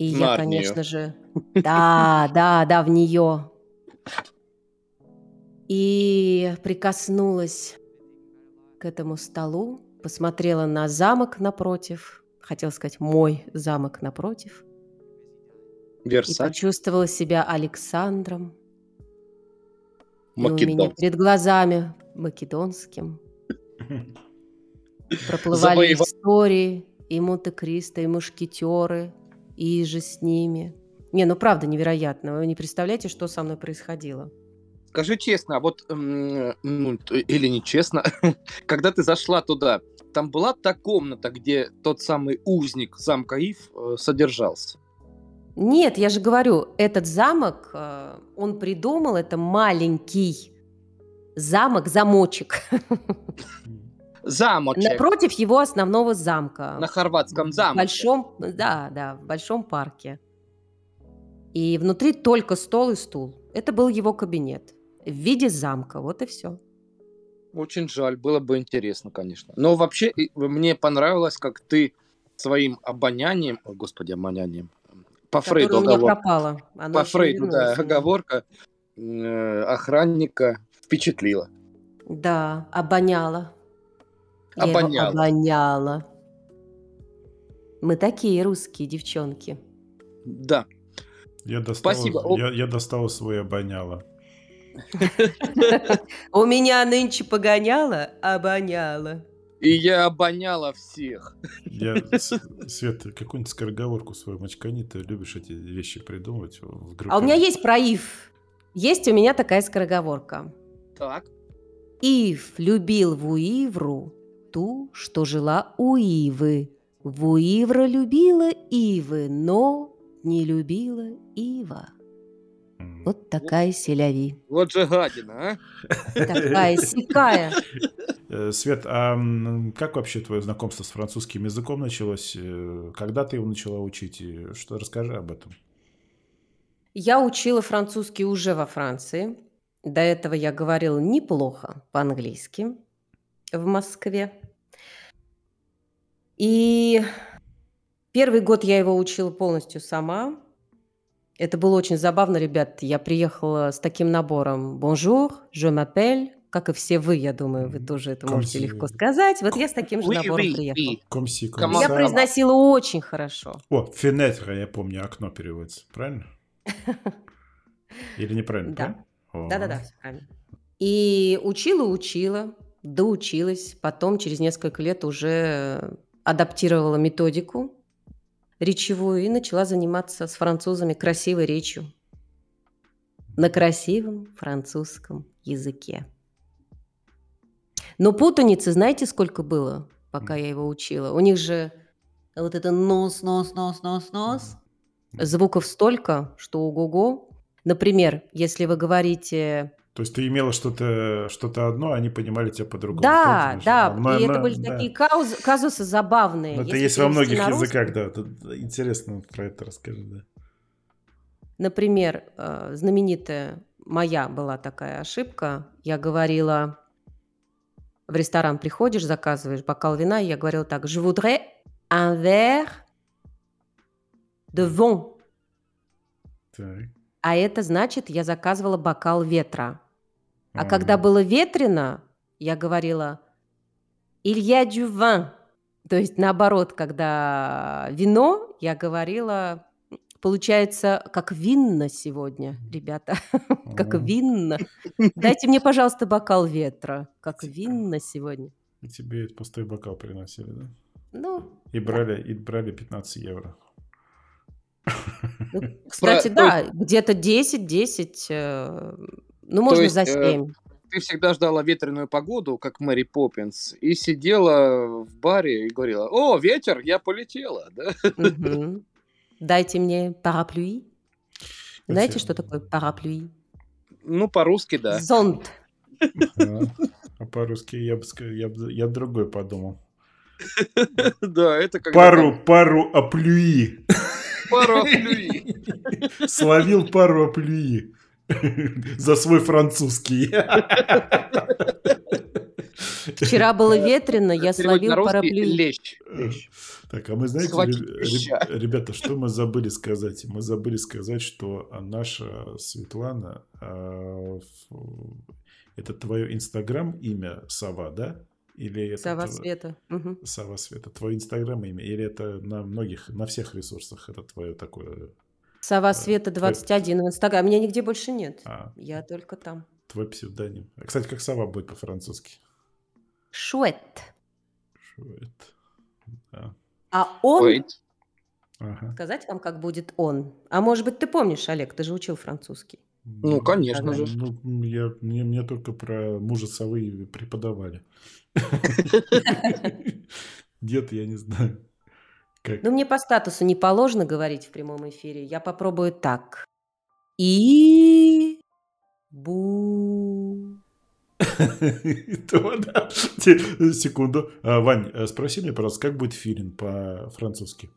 и я, Нарнию. конечно же, да, да, да, в нее. И прикоснулась к этому столу, посмотрела на замок напротив, хотела сказать, мой замок напротив, и Версаль, почувствовала себя Александром. И у меня Македон. перед глазами македонским проплывали Завоева- истории и Монте-Кристо, и мушкетеры, и же с ними. Не, ну правда невероятно. Вы не представляете, что со мной происходило. Скажи честно, а вот, ну, или нечестно, когда ты зашла туда, там была та комната, где тот самый узник замка Ив э, содержался? Нет, я же говорю, этот замок, э, он придумал, это маленький замок-замочек Замочек напротив его основного замка. на хорватском В замке. большом, да, да, в большом парке. И внутри только стол и стул. Это был его кабинет в виде замка. Вот и все. Очень жаль, было бы интересно, конечно. Но вообще мне понравилось, как ты своим обонянием, о господи, обонянием, по Которое Фрейду у меня оговор- пропало. Оно по Фрейду, да, оговорка э, охранника впечатлила. Да, обоняла. Я его Обоняла. обоняла. Мы такие русские девчонки. Да. Я достал, Спасибо. Я, я достал свой обоняло. У меня нынче погоняло, обоняла. И я обоняла всех. Я, Свет, какую-нибудь скороговорку свою мочкани, ты любишь эти вещи придумывать в группе. А у меня есть про Ив. Есть у меня такая скороговорка. Так. Ив любил Вуивру, ту, что жила у Ивы. Вуивра любила Ивы, но не любила Ива. Вот такая селяви. Вот же гадина, а? Такая сякая. Э, Свет, а как вообще твое знакомство с французским языком началось? Э, Когда ты его начала учить? Что расскажи об этом? Я учила французский уже во Франции. До этого я говорила неплохо по-английски в Москве. И первый год я его учила полностью сама. Это было очень забавно, ребят. Я приехала с таким набором «Bonjour, je m'appelle», как и все вы, я думаю, вы тоже это Comme можете si- легко сказать. Вот я с таким же Oui, набором oui, приехала. oui. Комси, Команда. Я произносила очень хорошо. О, фенетра, я помню, окно переводится, правильно? Или неправильно? Да. Да-да-да, всё правильно. И учила, учила, доучилась. Потом через несколько лет уже адаптировала методику речевую и начала заниматься с французами красивой речью на красивом французском языке. Но путаницы, знаете, сколько было, пока я его учила? У них же вот это нос, нос, нос, нос, нос. Звуков столько, что ого-го. Например, если вы говорите То есть ты имела что-то что одно, а они понимали тебя по-другому. Да, Точно, да, Но и это она- были да. такие кауз- казусы забавные. Ну, Это Если есть во многих русский, языках, да. Тут Интересно про это расскажи, да. Например, э, знаменитая моя была такая ошибка. Я говорила, в ресторан приходишь, заказываешь бокал вина, и я говорила так, je voudrais un verre de vin. Так. А это значит, я заказывала бокал ветра. А Ага. когда было ветрено, я говорила «Il y a du vin». То есть наоборот, когда вино, я говорила, получается, как винно сегодня, ребята, как винно. Дайте мне, пожалуйста, бокал ветра, как винно сегодня. И тебе этот пустой бокал приносили, да? Ну, И брали, и брали 15 евро. ну, кстати, то да, где-то 10-10, э, ну, можно есть, за э, 7. Ты всегда ждала ветреную погоду, как Мэри Поппинс, и сидела в баре и говорила, о, ветер, я полетела, да? Мгм. Дайте мне параплюи. Знаете, что такое параплюи? Ну, по-русски, да. Зонт. А, по-русски я бы сказал, я я другой подумал. Да, это когда Пару, там пару оплюи. Словил пару оплюи. За свой французский. Вчера было ветрено, я словил параплюи. лещ. Так, а мы знаете, ребята, что мы забыли сказать? Мы забыли сказать, что наша Светлана, а, это твое инстаграм имя Сова, да? Или это Сова тв- света. Мгм. Сова Света. Твое инстаграм имя? Или это на многих, на всех ресурсах это твое такое... Сова света 21 в Инстаграме. Меня нигде больше нет. А, Я только там. твой псевдоним. А, Кстати, как сова будет по-французски? Шуэт. Это? Да. А он... Ой, Ага. Сказать вам, как будет он? А может быть, ты помнишь, Олег, ты же учил французский. Ну, конечно же. Ну, я, мне, мне только про мужа совы преподавали. Дед, я не знаю. Как? Ну, мне по статусу не положено говорить в прямом эфире. Я попробую так. И... Бу... Секунду. А, Вань, э, спроси мне, пожалуйста, как будет филин по-французски?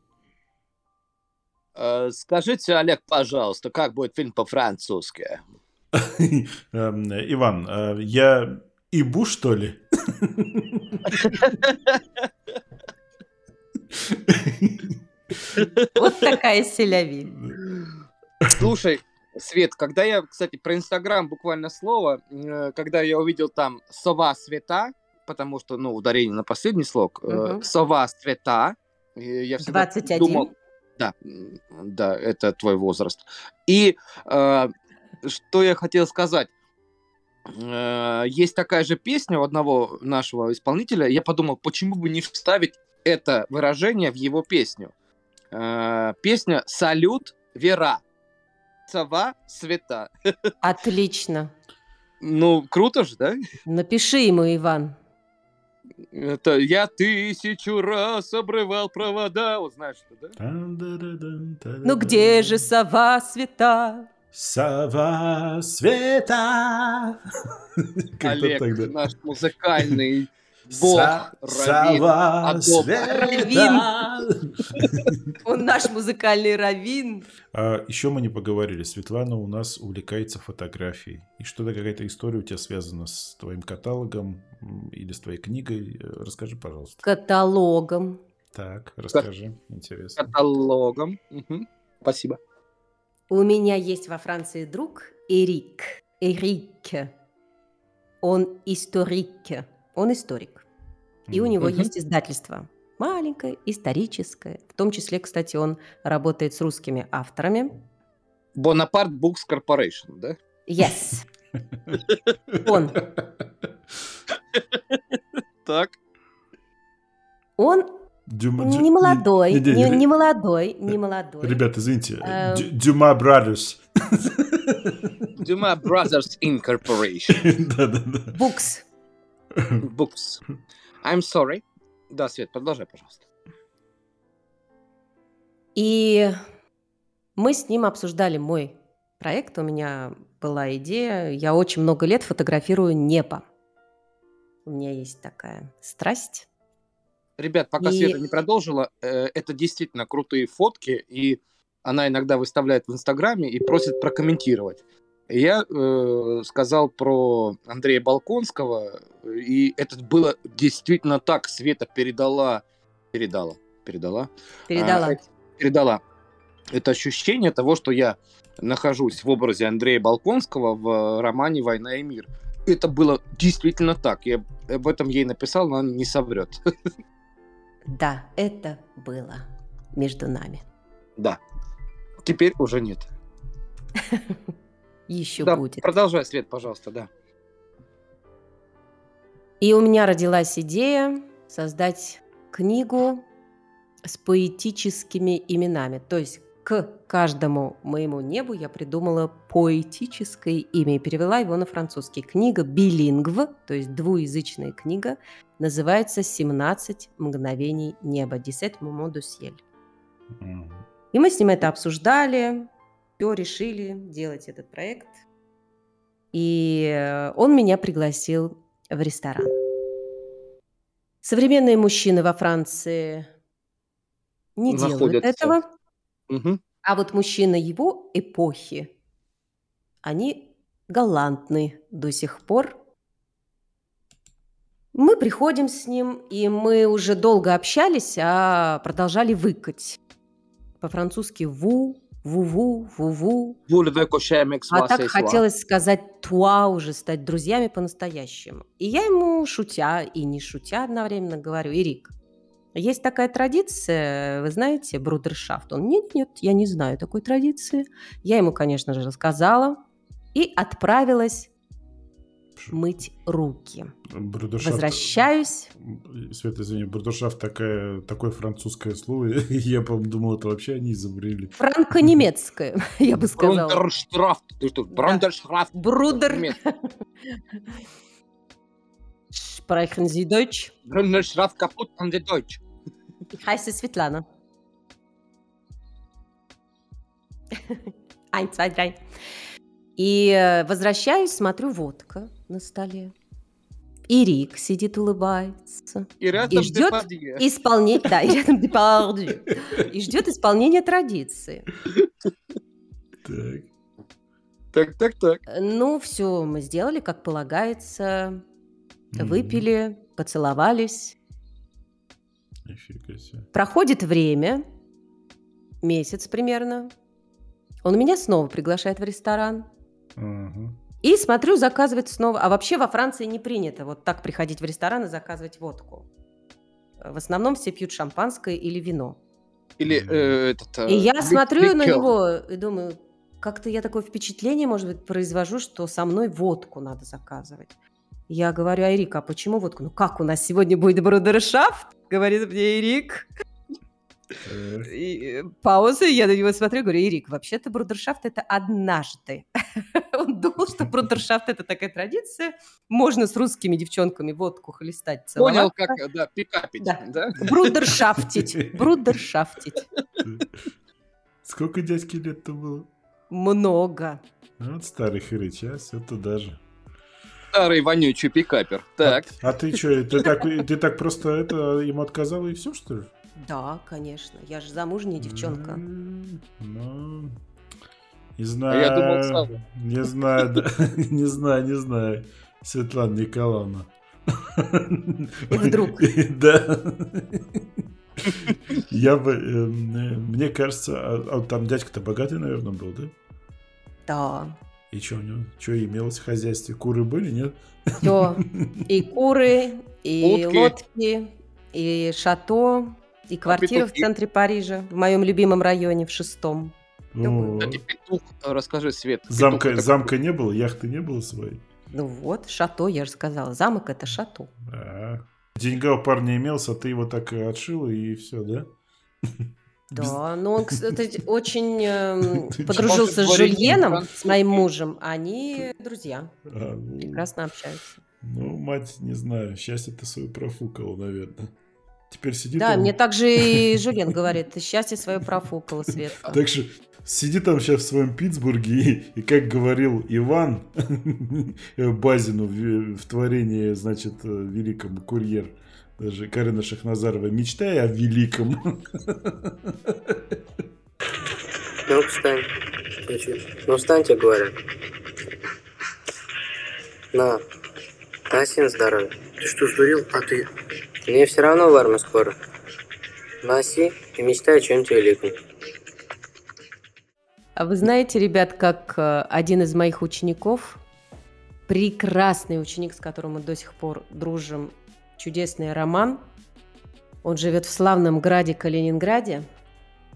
э, Скажите, Олег, пожалуйста, как будет фильм по-французски? Эм, Иван, э, я ибу, что ли? Вот такая селяви. Слушай, Свет, когда я, кстати, про Инстаграм буквально слово, э, когда я увидел там «сова света», потому что, ну, ударение на последний слог, Мгм. «сова света», я всегда 21. думал... Да, да, это твой возраст. И э, что я хотел сказать. Э, есть такая же песня у одного нашего исполнителя. Я подумал, почему бы не вставить это выражение в его песню. Э, песня «Салют, Вера». Сова света. Отлично. Ну, круто же, да? Напиши ему, Иван. Это я тысячу раз обрывал провода. Вот знаешь что, да? Ну где же сова света? Сова Света. Олег, тогда. наш музыкальный бог, Са- Сова Адоб. Света. Он наш музыкальный раввин. А еще мы не поговорили. Светлана у нас увлекается фотографией. И что-то какая-то история у тебя связана с твоим каталогом или с твоей книгой. Э, Расскажи, пожалуйста. Каталогом. Так, расскажи. Интересно. каталогом. Спасибо. У меня есть во Франции друг Эрик. Эрик. Он историк. Он историк. И у него есть издательство. Маленькое, историческое. В том числе, кстати, он работает с русскими авторами. Бонапарт Books Corporation, да? Yes. Он. Так. Он Дюма- дю- не молодой, не- не- не, не- молодой, не молодой. Ребята, извините. Дю- Дюма Brothers. Dumas Brothers Incorporation. Да-да-да. Букс. Books. I'm sorry. Да, Свет, продолжай, пожалуйста. И мы с ним обсуждали мой проект. У меня была идея. Я очень много лет фотографирую небо. У меня есть такая страсть. Ребят, пока И- Света не продолжила, э, это действительно крутые фотки, и она иногда выставляет в Инстаграме и просит прокомментировать. И Я э, сказал про Андрея Балконского, и это было действительно так. Света передала, передала, передала, Передала. А, передала это ощущение того, что я нахожусь в образе Андрея Балконского в романе «Война и мир». Это было действительно так. Я об этом ей написал, но она не соврет. Да, это было между нами. Да. Теперь уже нет. Еще да, будет. продолжай, Свет, пожалуйста, да. И у меня родилась идея создать книгу с поэтическими именами. То есть к каждому моему небу я придумала поэтическое имя и перевела его на французский. Книга билингв, то есть двуязычная книга, называется «17 мгновений неба» «17 moments du ciel». И мы с ним это обсуждали, все решили делать этот проект. И э, он меня пригласил в ресторан. Современные мужчины во Франции не делают Находятся. этого, Мгм. а вот мужчины его эпохи, они галантны до сих пор. Мы приходим с ним, и мы уже долго общались, а продолжали выкать. По-французски «ву», «ву-ву», «ву-ву». А так хотелось сказать «туа» уже, стать друзьями по-настоящему. И я ему, шутя и не шутя одновременно, говорю, «Ирик, есть такая традиция, вы знаете, брудершафт?» Он, «Нет-нет, я не знаю такой традиции». Я ему, конечно же, рассказала и отправилась мыть руки. Брудершафт- Возвращаюсь. Света, извини, брудершафт такая, такое французское слово. Я, по-моему, думал, это вообще они изобрели. Франко-немецкое, я бы сказала. Брандерштрафт. Ты что, Брандерштрафт. Bruder. Sprechen Sie Deutsch? Брандерштрафт капут an der Deutsch. Heißt es Светлана. Ein, zwei, drei. И э, возвращаюсь, смотрю, водка на столе. И Рик сидит, улыбается. И рядом ждёт Депардье. Исполнение, да, и рядом Депардью. И ждет исполнения традиции. Так. Так, так, так. Ну, все, мы сделали, как полагается. Выпили, поцеловались. Нифига себе. Проходит время, месяц примерно. Он меня снова приглашает в ресторан. И смотрю, заказывает снова. А вообще во Франции не принято вот так приходить в ресторан и заказывать водку. В основном все пьют шампанское или вино. Или э, этот... э, И я ли- смотрю на ликёр. него и думаю, как-то я такое впечатление, может быть, произвожу, что со мной водку надо заказывать. Я говорю, Айрик, а почему водку? Ну как у нас сегодня будет брудершафт? Говорит мне Ирик. Так. И, э, пауза, я на него смотрю, говорю, Ирик, вообще-то брудершафт это однажды. Он думал, что брудершафт это такая традиция. Можно с русскими девчонками водку хлестать, Понял, как, э, да, пикапить, Да. да? Брудершафтить, брудершафтить. Сколько дядьке лет-то было? Много. Вот старый хрыч, а все туда же. Старый вонючий пикапер. Так. А, а ты что, ты так, ты так просто это ему отказала и все, что ли? Да, конечно. Я же замужняя девчонка. Ну, не А знаю. я думал, Сава. Не знаю, да. не знаю, не знаю. Светлана Николаевна. И вдруг. Да. Я бы, эм, э, мне кажется, а- а там дядька-то богатый, наверное, был, да? Да. И что у него? Что имелось в хозяйстве? Куры были, нет? Все. И куры, и Утки. лодки, и шато, и квартира в петухи? центре Парижа, в моем любимом районе, в шестом. Ну, Кстати, петух, расскажи, Свет. петух замка, это замка не было, яхты не было своей. Ну вот, шато, я же сказала. Замок это шато. А, Деньга у парня имелся, а ты его так и отшила, и все, да? Да, но он, кстати, очень эм, подружился с? Жюльеном, с моим мужем. Они друзья, А, ну, прекрасно общаются. Ну, мать, не знаю, счастье ты свое профукала, наверное. Теперь сидит Да, он- мне также и Жюльен говорит, ты счастье свое профукала, Светка. Так что сиди там сейчас в своем Питтсбурге и, и как говорил Иван Базину в, в творении, значит, э, великом курьер, даже Карина Шахназарова, мечтай о великом. Ну, встань. Ну, встаньте, говорят. На. Насин здоровье. Ты что, сдурел? А ты? Мне все равно в армию скоро. Носи и мечтай о чем-нибудь великом. А вы знаете, ребят, как э, один из моих учеников, прекрасный ученик, с которым мы до сих пор дружим, чудесный Роман, он живет в славном граде Калининграде.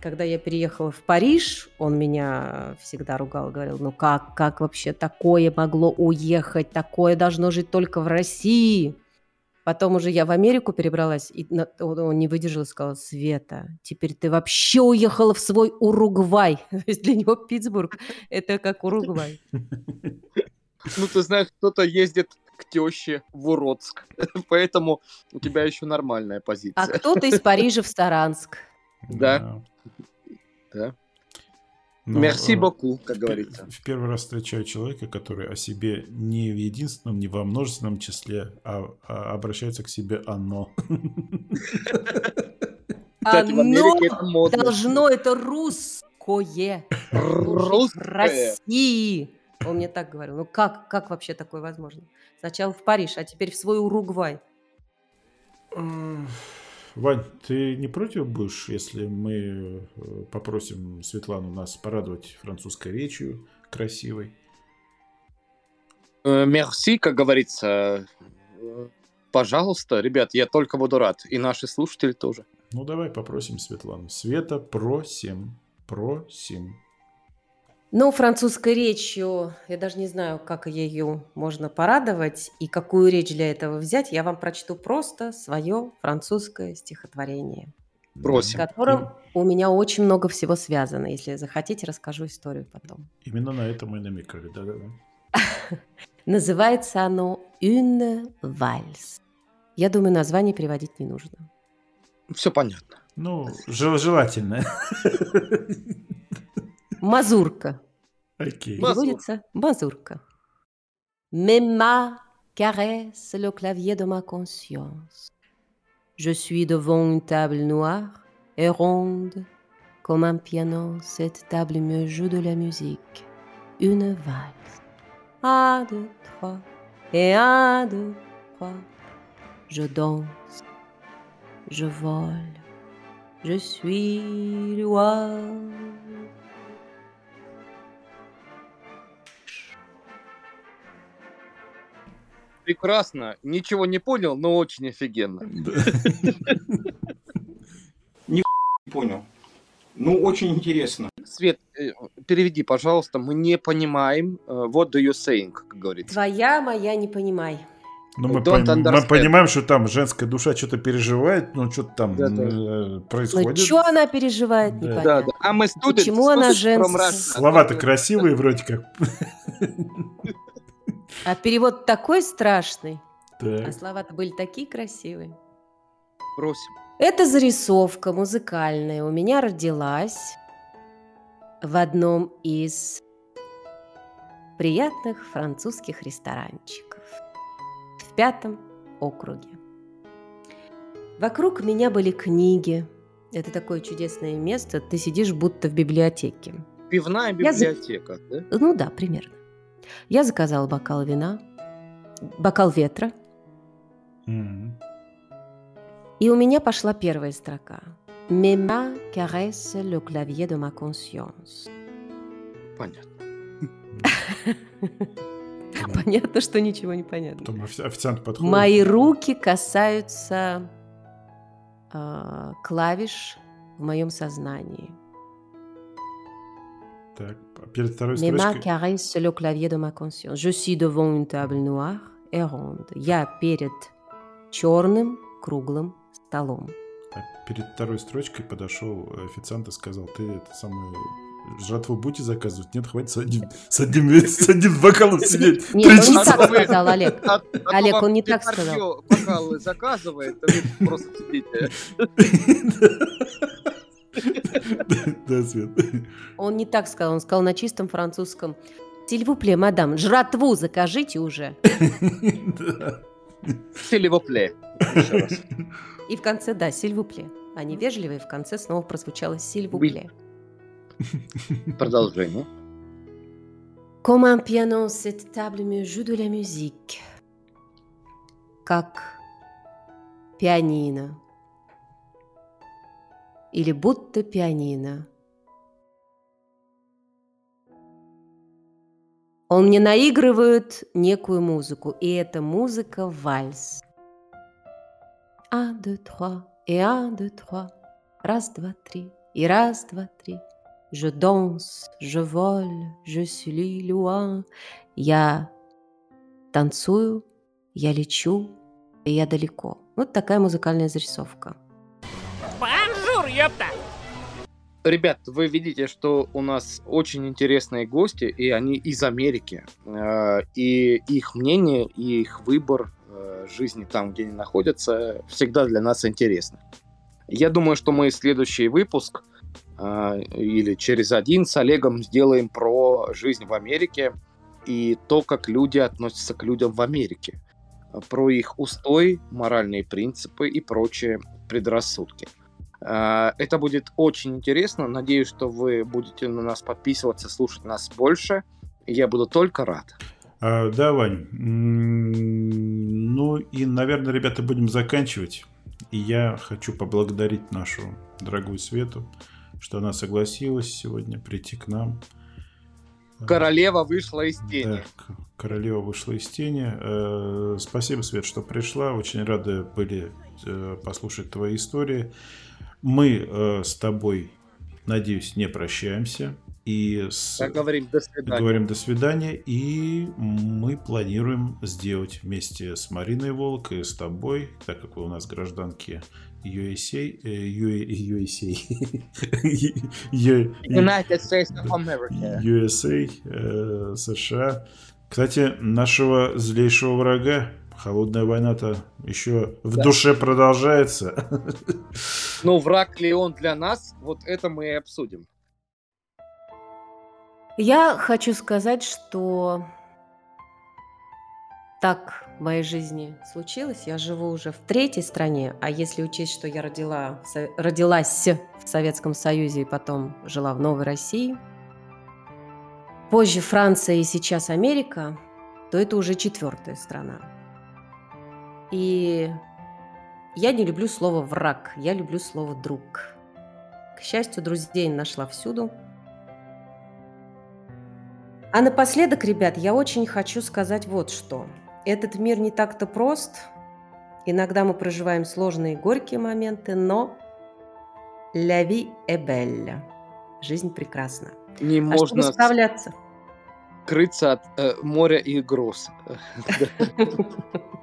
Когда я переехала в Париж, он меня всегда ругал, говорил, ну как, как вообще такое могло уехать, такое должно жить только в России. Потом уже я в Америку перебралась, и он, не выдержал и сказал, Света, теперь ты вообще уехала в свой Уругвай. То есть для него Питтсбург – это как Уругвай. Ну, ты знаешь, кто-то ездит к теще в Уродск. Поэтому у тебя еще нормальная А позиция. кто-то из Парижа в Саранск. Да. Да. Ну, Мерси э, боку, как в- говорится. В первый раз встречаю человека, который о себе не в единственном, не во множественном числе, а, а обращается к себе оно. Оно должно, это русское. Русское. России. Он мне так говорил. Ну как, как вообще такое возможно? Сначала в Париж, а теперь в свой Уругвай. Вань, ты не против будешь, если мы э, попросим Светлану нас порадовать французской речью красивой? Э, Мерси, как говорится. Э, Пожалуйста, ребят, я только буду рад. И наши слушатели тоже. Ну, давай попросим Светлану. Света, просим, просим. Ну, французской речью, я даже не знаю, как ее можно порадовать и какую речь для этого взять. Я вам прочту просто свое французское стихотворение, с Просим. которым у меня очень много всего связано. Если захотите, расскажу историю потом. Именно на это мы намекали, да-да-да. Называется оно «Une valse». Я думаю, название переводить не нужно. Все понятно. Ну, жел- желательно. Мазурка. Окей. Мазурка. Переводится «мазурка». Mes mains caressent le clavier de ma conscience. Je suis devant une table noire et ronde. Comme un piano, cette table me joue de la musique. Une valse. Un, deux, trois. Et un, deux, trois. Je danse. Je vole. Je suis l'oiseau. Прекрасно. Ничего не понял, но очень офигенно. Не понял. Ну, очень интересно. Свет, э, переведи, пожалуйста. Мы не понимаем. э, What do you saying, как говорится. Твоя моя не понимай. Ну, мы, пон- мы понимаем, что там женская душа что-то переживает, ну, что-то там Да-да. э, Ну, происходит. что она переживает, Да. непонятно. Да, да. А мы students, Почему она женская? Слова-то красивые вроде как. А перевод такой страшный, а Так. слова-то были такие красивые. Просим. Эта зарисовка музыкальная у меня родилась в одном из приятных французских ресторанчиков в пятом округе. Вокруг меня были книги. Это такое чудесное место. Ты сидишь будто в библиотеке. Пивная Я библиотека, да? Ну да, примерно. Я заказала бокал вина, бокал ветра, М. и у меня пошла первая строка. «Mes mains caressent le clavier de ma conscience». Понятно. Понятно, что ничего не понятно. Потом офи- официант подходит. Мои руки касаются а, клавиш в моем сознании. Так, перед второй Mes mains строчкой. caressent le clavier de ma conscience. Je suis devant une table noire et ronde. Я перед черным круглым столом. а перед второй строчкой подошел официант и сказал, ты это самое жратву будете заказывать? Нет, хватит с одним, с одним, с одним бокалом сидеть. Нет, он не так сказал, Олег. Олег, он не так сказал. бокалы заказывает, а вы просто сидите. Да, Свет. Он не так сказал, он сказал на чистом французском. Сильвупле, мадам, жратву закажите уже. Раз. И в конце, да, сильвупле. Они вежливые, в конце снова прозвучало сильвупле. Продолжение. Comme un piano, cette table me joue de la musique. Как пианино. Или будто пианино. Он мне наигрывает некую музыку, и эта музыка вальс. Un, deux, trois, et un, deux, trois. Раз, два, три, и раз, два, три. Je danse, je vole, je suis loin. Я танцую, я лечу, и я далеко. Вот такая музыкальная зарисовка. Ребят, вы видите, что у нас очень интересные гости, и они из Америки. Э, И их мнение, и их выбор э, жизни там, где они находятся, всегда для нас интересно. Я думаю, что мы следующий выпуск э, или через один с Олегом сделаем про жизнь в Америке и то, как люди относятся к людям в Америке. Про их устой, моральные принципы и прочие предрассудки. Э, Это будет очень интересно. Надеюсь, что вы будете на нас подписываться, слушать нас больше. Я буду только рад. А, да, Вань. Ну и, наверное, ребята, будем заканчивать. И я хочу поблагодарить нашу дорогую Свету, что она согласилась сегодня прийти к нам. Королева вышла из тени. Да, королева вышла из тени. Э, Спасибо, Свет, что пришла. Очень рады были э, послушать твои истории. Мы э, с тобой, надеюсь, не прощаемся. И с... Так говорим, до свидания. Говорим до свидания. И мы планируем сделать вместе с Мариной Волк и с тобой, так как вы у нас гражданки USA, э, USA, United States of America. USA, э, США. Кстати, нашего злейшего врага, холодная война-то еще в Да. душе продолжается. Ну, враг ли он для нас, вот это мы и обсудим. Я хочу сказать, что так в моей жизни случилось. Я живу уже в третьей стране, а если учесть, что я родила, родилась в Советском Союзе и потом жила в Новой России, позже Франция и сейчас Америка, то это уже четвертая страна. И я не люблю слово «враг», я люблю слово «друг». К счастью, друзей нашла всюду – а напоследок, ребят, я очень хочу сказать вот что. Этот мир не так-то прост. Иногда мы проживаем сложные и горькие моменты, но la vie est belle. Жизнь прекрасна. Не А можно чтобы справляться? скрыться от э, моря и гроз.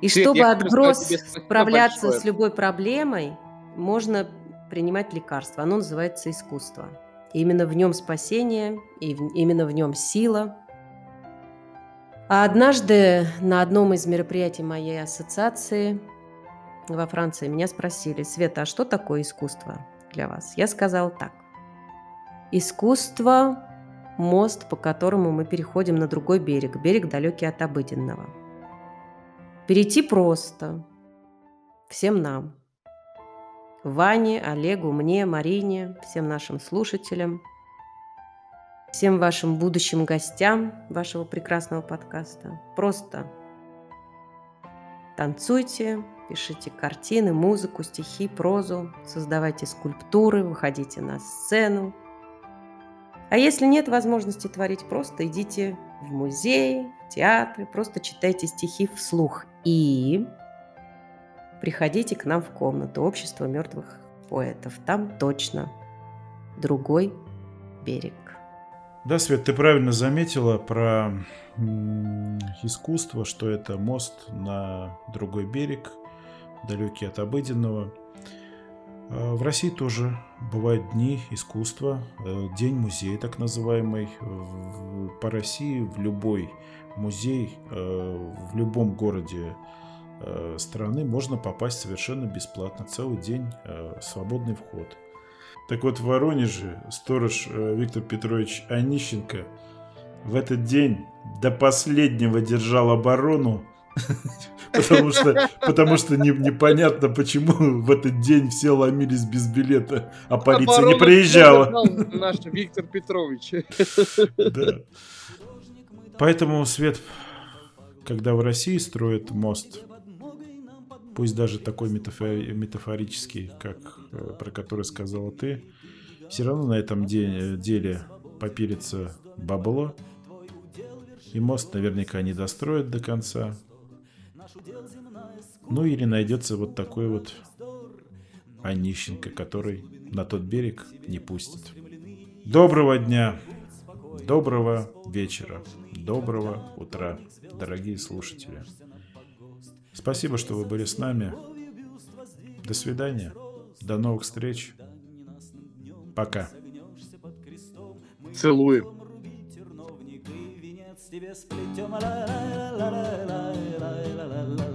И Свет, чтобы от гроз справляться большое. с любой проблемой, можно принимать лекарство. Оно называется искусство. И именно в нем спасение, и в- именно в нем сила. А однажды на одном из мероприятий моей ассоциации во Франции меня спросили, Света, а что такое искусство для вас? Я сказала так. Искусство мост, по которому мы переходим на другой берег, берег далекий от обыденного. Перейти просто. Всем нам. Ване, Олегу, мне, Марине, всем нашим слушателям, всем вашим будущим гостям вашего прекрасного подкаста. Просто танцуйте, пишите картины, музыку, стихи, прозу, создавайте скульптуры, выходите на сцену. А если нет возможности творить, просто идите в музей, в театры, просто читайте стихи вслух. И приходите к нам в комнату Общества мертвых поэтов. Там точно другой берег. Да, Свет, ты правильно заметила про искусство, что это мост на другой берег, далекий от обыденного. А, в России тоже бывают дни искусства, э, день музея так называемый. По России в любой музей, э, в любом городе э, страны можно попасть совершенно бесплатно. Целый день свободный вход. Так вот, в Воронеже сторож Виктор Петрович Онищенко в этот день до последнего держал оборону Потому что, потому что не, непонятно, почему в этот день все ломились без билета, а полиция не приезжала. Наш Виктор Петрович. Да. Поэтому, Свет, когда в России строят мост, пусть даже такой метафори- метафорический, как э, про который сказала ты, все равно на этом де- деле попилится бабло, и мост наверняка не достроят до конца, ну или найдется вот такой вот Онищенко, который на тот берег не пустит. Доброго дня, доброго вечера, доброго утра, дорогие слушатели. Спасибо, что вы были с нами. До свидания. До новых встреч. Пока. Целуем. тебе сплетем, ла ла ла ла ла ла ла ла